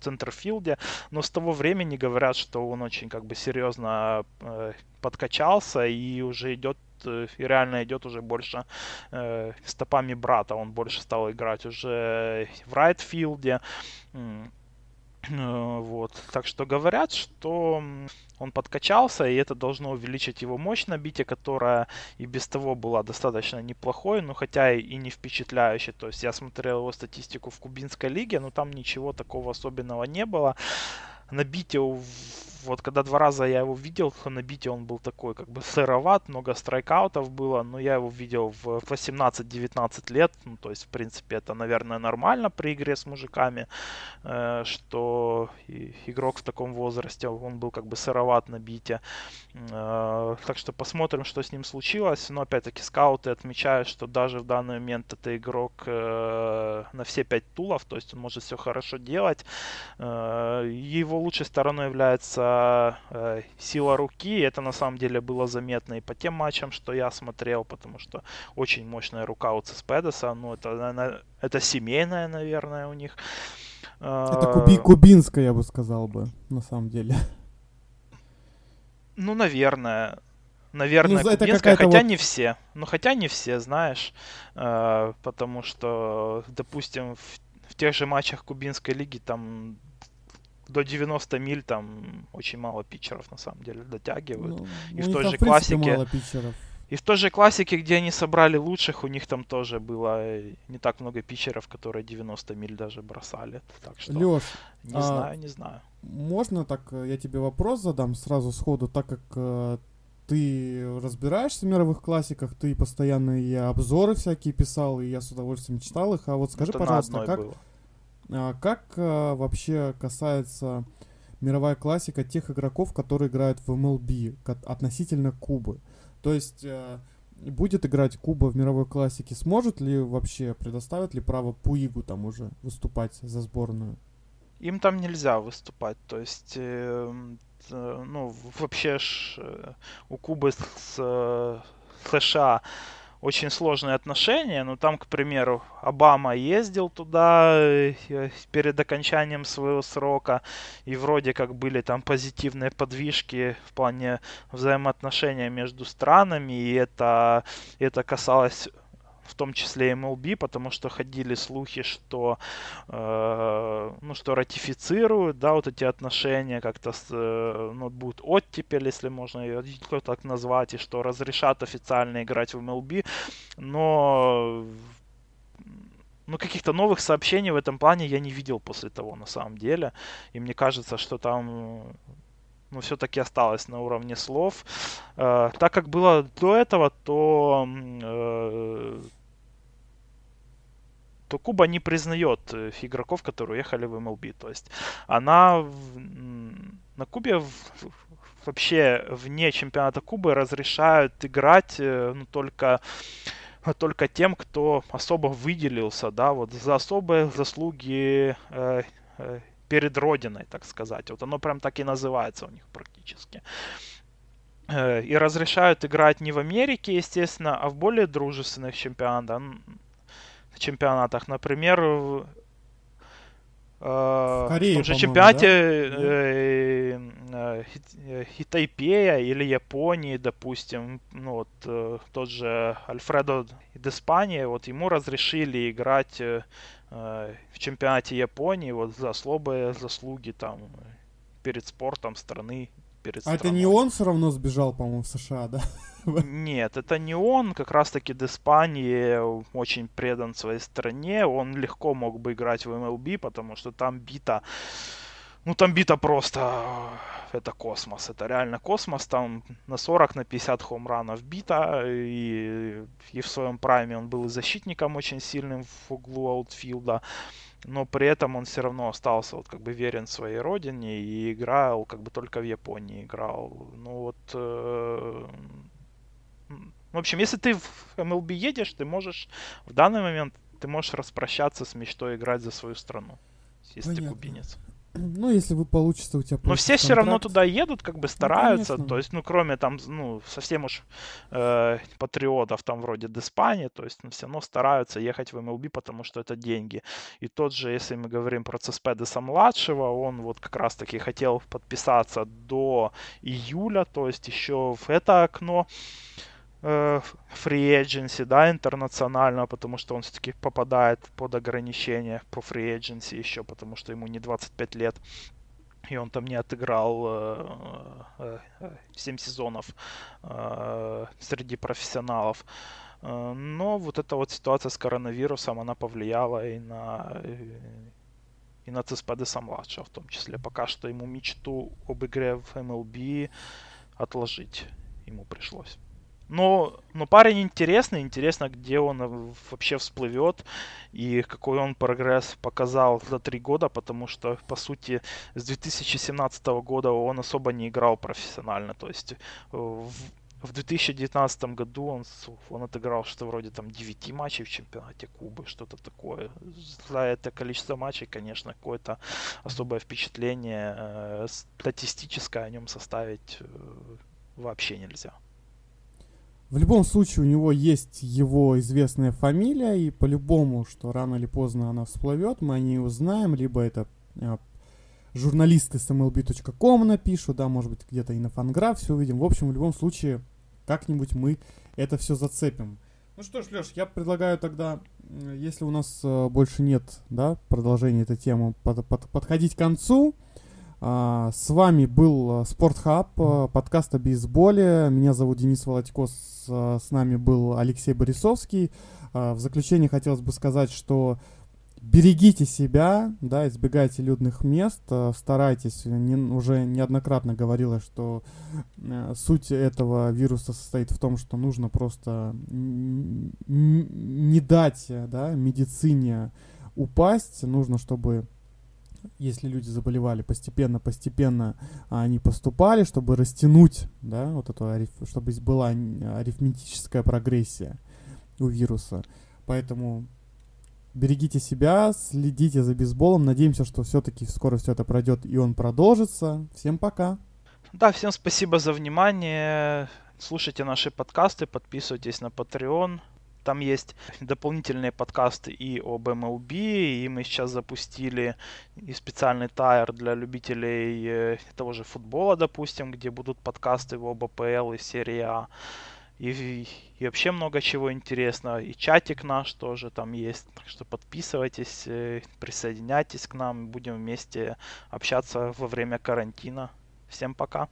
Speaker 2: центрфилде, но с того времени говорят, что он очень как бы серьезно э, подкачался и уже идет э, и реально идет уже больше э, стопами брата. Он больше стал играть уже в райтфилде. Э, Вот. Так что говорят, что он подкачался, и это должно увеличить его мощь набития, которая и без того была достаточно неплохой, но хотя и не впечатляющей. То есть я смотрел его статистику в кубинской лиге, но там ничего такого особенного не было. Набитие, у- вот когда два раза я его видел, то набитие он был такой, как бы сыроват, много страйкаутов было, но я его видел в 18-19 лет, ну, то есть, в принципе, это, наверное, нормально при игре с мужиками, э, что игрок в таком возрасте, он был как бы сыроват набитие. Э, так что посмотрим, что с ним случилось, но, опять-таки, скауты отмечают, что даже в данный момент это игрок э, на все пять тулов, то есть он может все хорошо делать, Э, Его лучшей стороной является э, сила руки. Это на самом деле было заметно и по тем матчам, что я смотрел, потому что очень мощная рука у Цеспедеса. Ну, это, это семейная, наверное, у них.
Speaker 1: Это
Speaker 2: Э,
Speaker 1: куби- кубинская, я бы сказал бы, на самом деле.
Speaker 2: Ну, наверное. Наверное,
Speaker 1: Ну, это
Speaker 2: кубинская, хотя
Speaker 1: вот-
Speaker 2: не все. Ну, хотя не все, знаешь. Э, потому что, допустим, в, в тех же матчах кубинской лиги там до 90 миль там очень мало питчеров на самом деле дотягивают. Ну,
Speaker 1: и в той же классике... мало питчеров.
Speaker 2: И в той же классике, где они собрали лучших, у них там тоже было не так много питчеров, которые 90 миль даже бросали. Так что
Speaker 1: Леш,
Speaker 2: не а знаю, не знаю.
Speaker 1: Можно так э, я тебе вопрос задам сразу сходу, так как э, ты разбираешься в мировых классиках, ты постоянно и обзоры всякие писал, и я с удовольствием читал их. А вот скажи, Это пожалуйста, как, а, как а, вообще касается мировая классика тех игроков, которые играют в MLB относительно Кубы? То есть а, будет играть Куба в мировой классике, сможет ли вообще, предоставят ли право Пуигу там уже выступать за сборную?
Speaker 2: Им там нельзя выступать, то есть э, Э, ну, вообще ж э, у Кубы с э, США очень сложные отношения. Ну, там, к примеру, Обама ездил туда перед окончанием своего срока, и вроде как были там позитивные подвижки в плане взаимоотношения между странами, и это, это касалось в том числе MLB, потому что ходили слухи, что, э, ну, что ратифицируют, да, вот эти отношения как-то, с, э, ну, будут оттепель, если можно ее так назвать, и что разрешат официально играть в MLB, но ну, каких-то новых сообщений в этом плане я не видел после того, на самом деле. И мне кажется, что там ну, все-таки осталось на уровне слов. Э, так как было до этого, то э, то Куба не признает э, игроков, которые уехали в МЛБ. То есть она на Кубе вообще вне чемпионата Кубы разрешают играть э, ну, только только тем, кто особо выделился, да, вот за особые заслуги э, э, перед родиной, так сказать. Вот оно прям так и называется у них практически. Э, и разрешают играть не в Америке, естественно, а в более дружественных чемпионатах чемпионатах. Например, в, э, Корее, в том же чемпионате да? э, э, э, Тайпея или Японии, допустим, ну вот э, тот же Альфредо из Испании, вот ему разрешили играть э, э, в чемпионате Японии вот за особые заслуги там перед спортом страны
Speaker 1: перед А это не он все равно сбежал, по-моему, в США, да?
Speaker 2: Нет, это не он. Как раз-таки Деспани очень предан своей стране. Он легко мог бы играть в MLB, потому что там бита... Ну, там бита просто... Это космос. Это реально космос. Там на 40, на 50 хомранов бита. И, и в своем прайме он был и защитником очень сильным в углу аутфилда но при этом он все равно остался вот как бы верен своей родине и играл как бы только в Японии играл. Ну вот, э, в общем, если ты в MLB едешь, ты можешь в данный момент ты можешь распрощаться с мечтой играть за свою страну, если Понятно. ты кубинец.
Speaker 1: Ну, если вы получится у тебя
Speaker 2: Но все все равно туда едут, как бы ну, стараются. Ну, то есть, ну, кроме там, ну, совсем уж э, патриотов там вроде Деспани, то есть, ну, все равно стараются ехать в МЛБ, потому что это деньги. И тот же, если мы говорим про Цеспедеса младшего, он вот как раз таки хотел подписаться до июля, то есть еще в это окно free agency, да, интернационально, потому что он все-таки попадает под ограничения по free agency еще, потому что ему не 25 лет. И он там не отыграл э, э, 7 сезонов э, среди профессионалов. Э, но вот эта вот ситуация с коронавирусом, она повлияла и на и на Цеспедеса младшего в том числе. Пока что ему мечту об игре в MLB отложить ему пришлось. Но, но парень интересный, интересно, где он э, вообще всплывет и какой он прогресс показал за три года, потому что, по сути, с 2017 года он особо не играл профессионально. То есть э, в, в 2019 году он, он отыграл что-то вроде там 9 матчей в чемпионате Кубы, что-то такое. За это количество матчей, конечно, какое-то особое впечатление э, статистическое о нем составить вообще нельзя.
Speaker 1: В любом случае у него есть его известная фамилия, и по-любому, что рано или поздно она всплывет, мы о ней узнаем, либо это а, журналисты с mlb.com напишут, да, может быть, где-то и на фанграф все увидим. В общем, в любом случае, как-нибудь мы это все зацепим. Ну что ж, Леш, я предлагаю тогда, если у нас э, больше нет, да, продолжения этой темы, под, под, подходить к концу. А, с вами был Спортхаб, подкаст о бейсболе. Меня зовут Денис Володько, с, с нами был Алексей Борисовский. В заключение хотелось бы сказать, что берегите себя, да, избегайте людных мест, старайтесь, не, уже неоднократно говорилось, что суть этого вируса состоит в том, что нужно просто не дать, да, медицине упасть, нужно, чтобы если люди заболевали постепенно, постепенно они поступали, чтобы растянуть, да, вот эту, чтобы была арифметическая прогрессия у вируса. Поэтому берегите себя, следите за бейсболом. Надеемся, что все-таки скоро все это пройдет и он продолжится. Всем пока.
Speaker 2: Да, всем спасибо за внимание. Слушайте наши подкасты, подписывайтесь на Patreon. Там есть дополнительные подкасты и об MLB, и мы сейчас запустили и специальный тайр для любителей э, того же футбола, допустим, где будут подкасты об АПЛ и серии А и, и вообще много чего интересного. И чатик наш тоже там есть. Так что подписывайтесь, э, присоединяйтесь к нам. Будем вместе общаться во время карантина. Всем пока.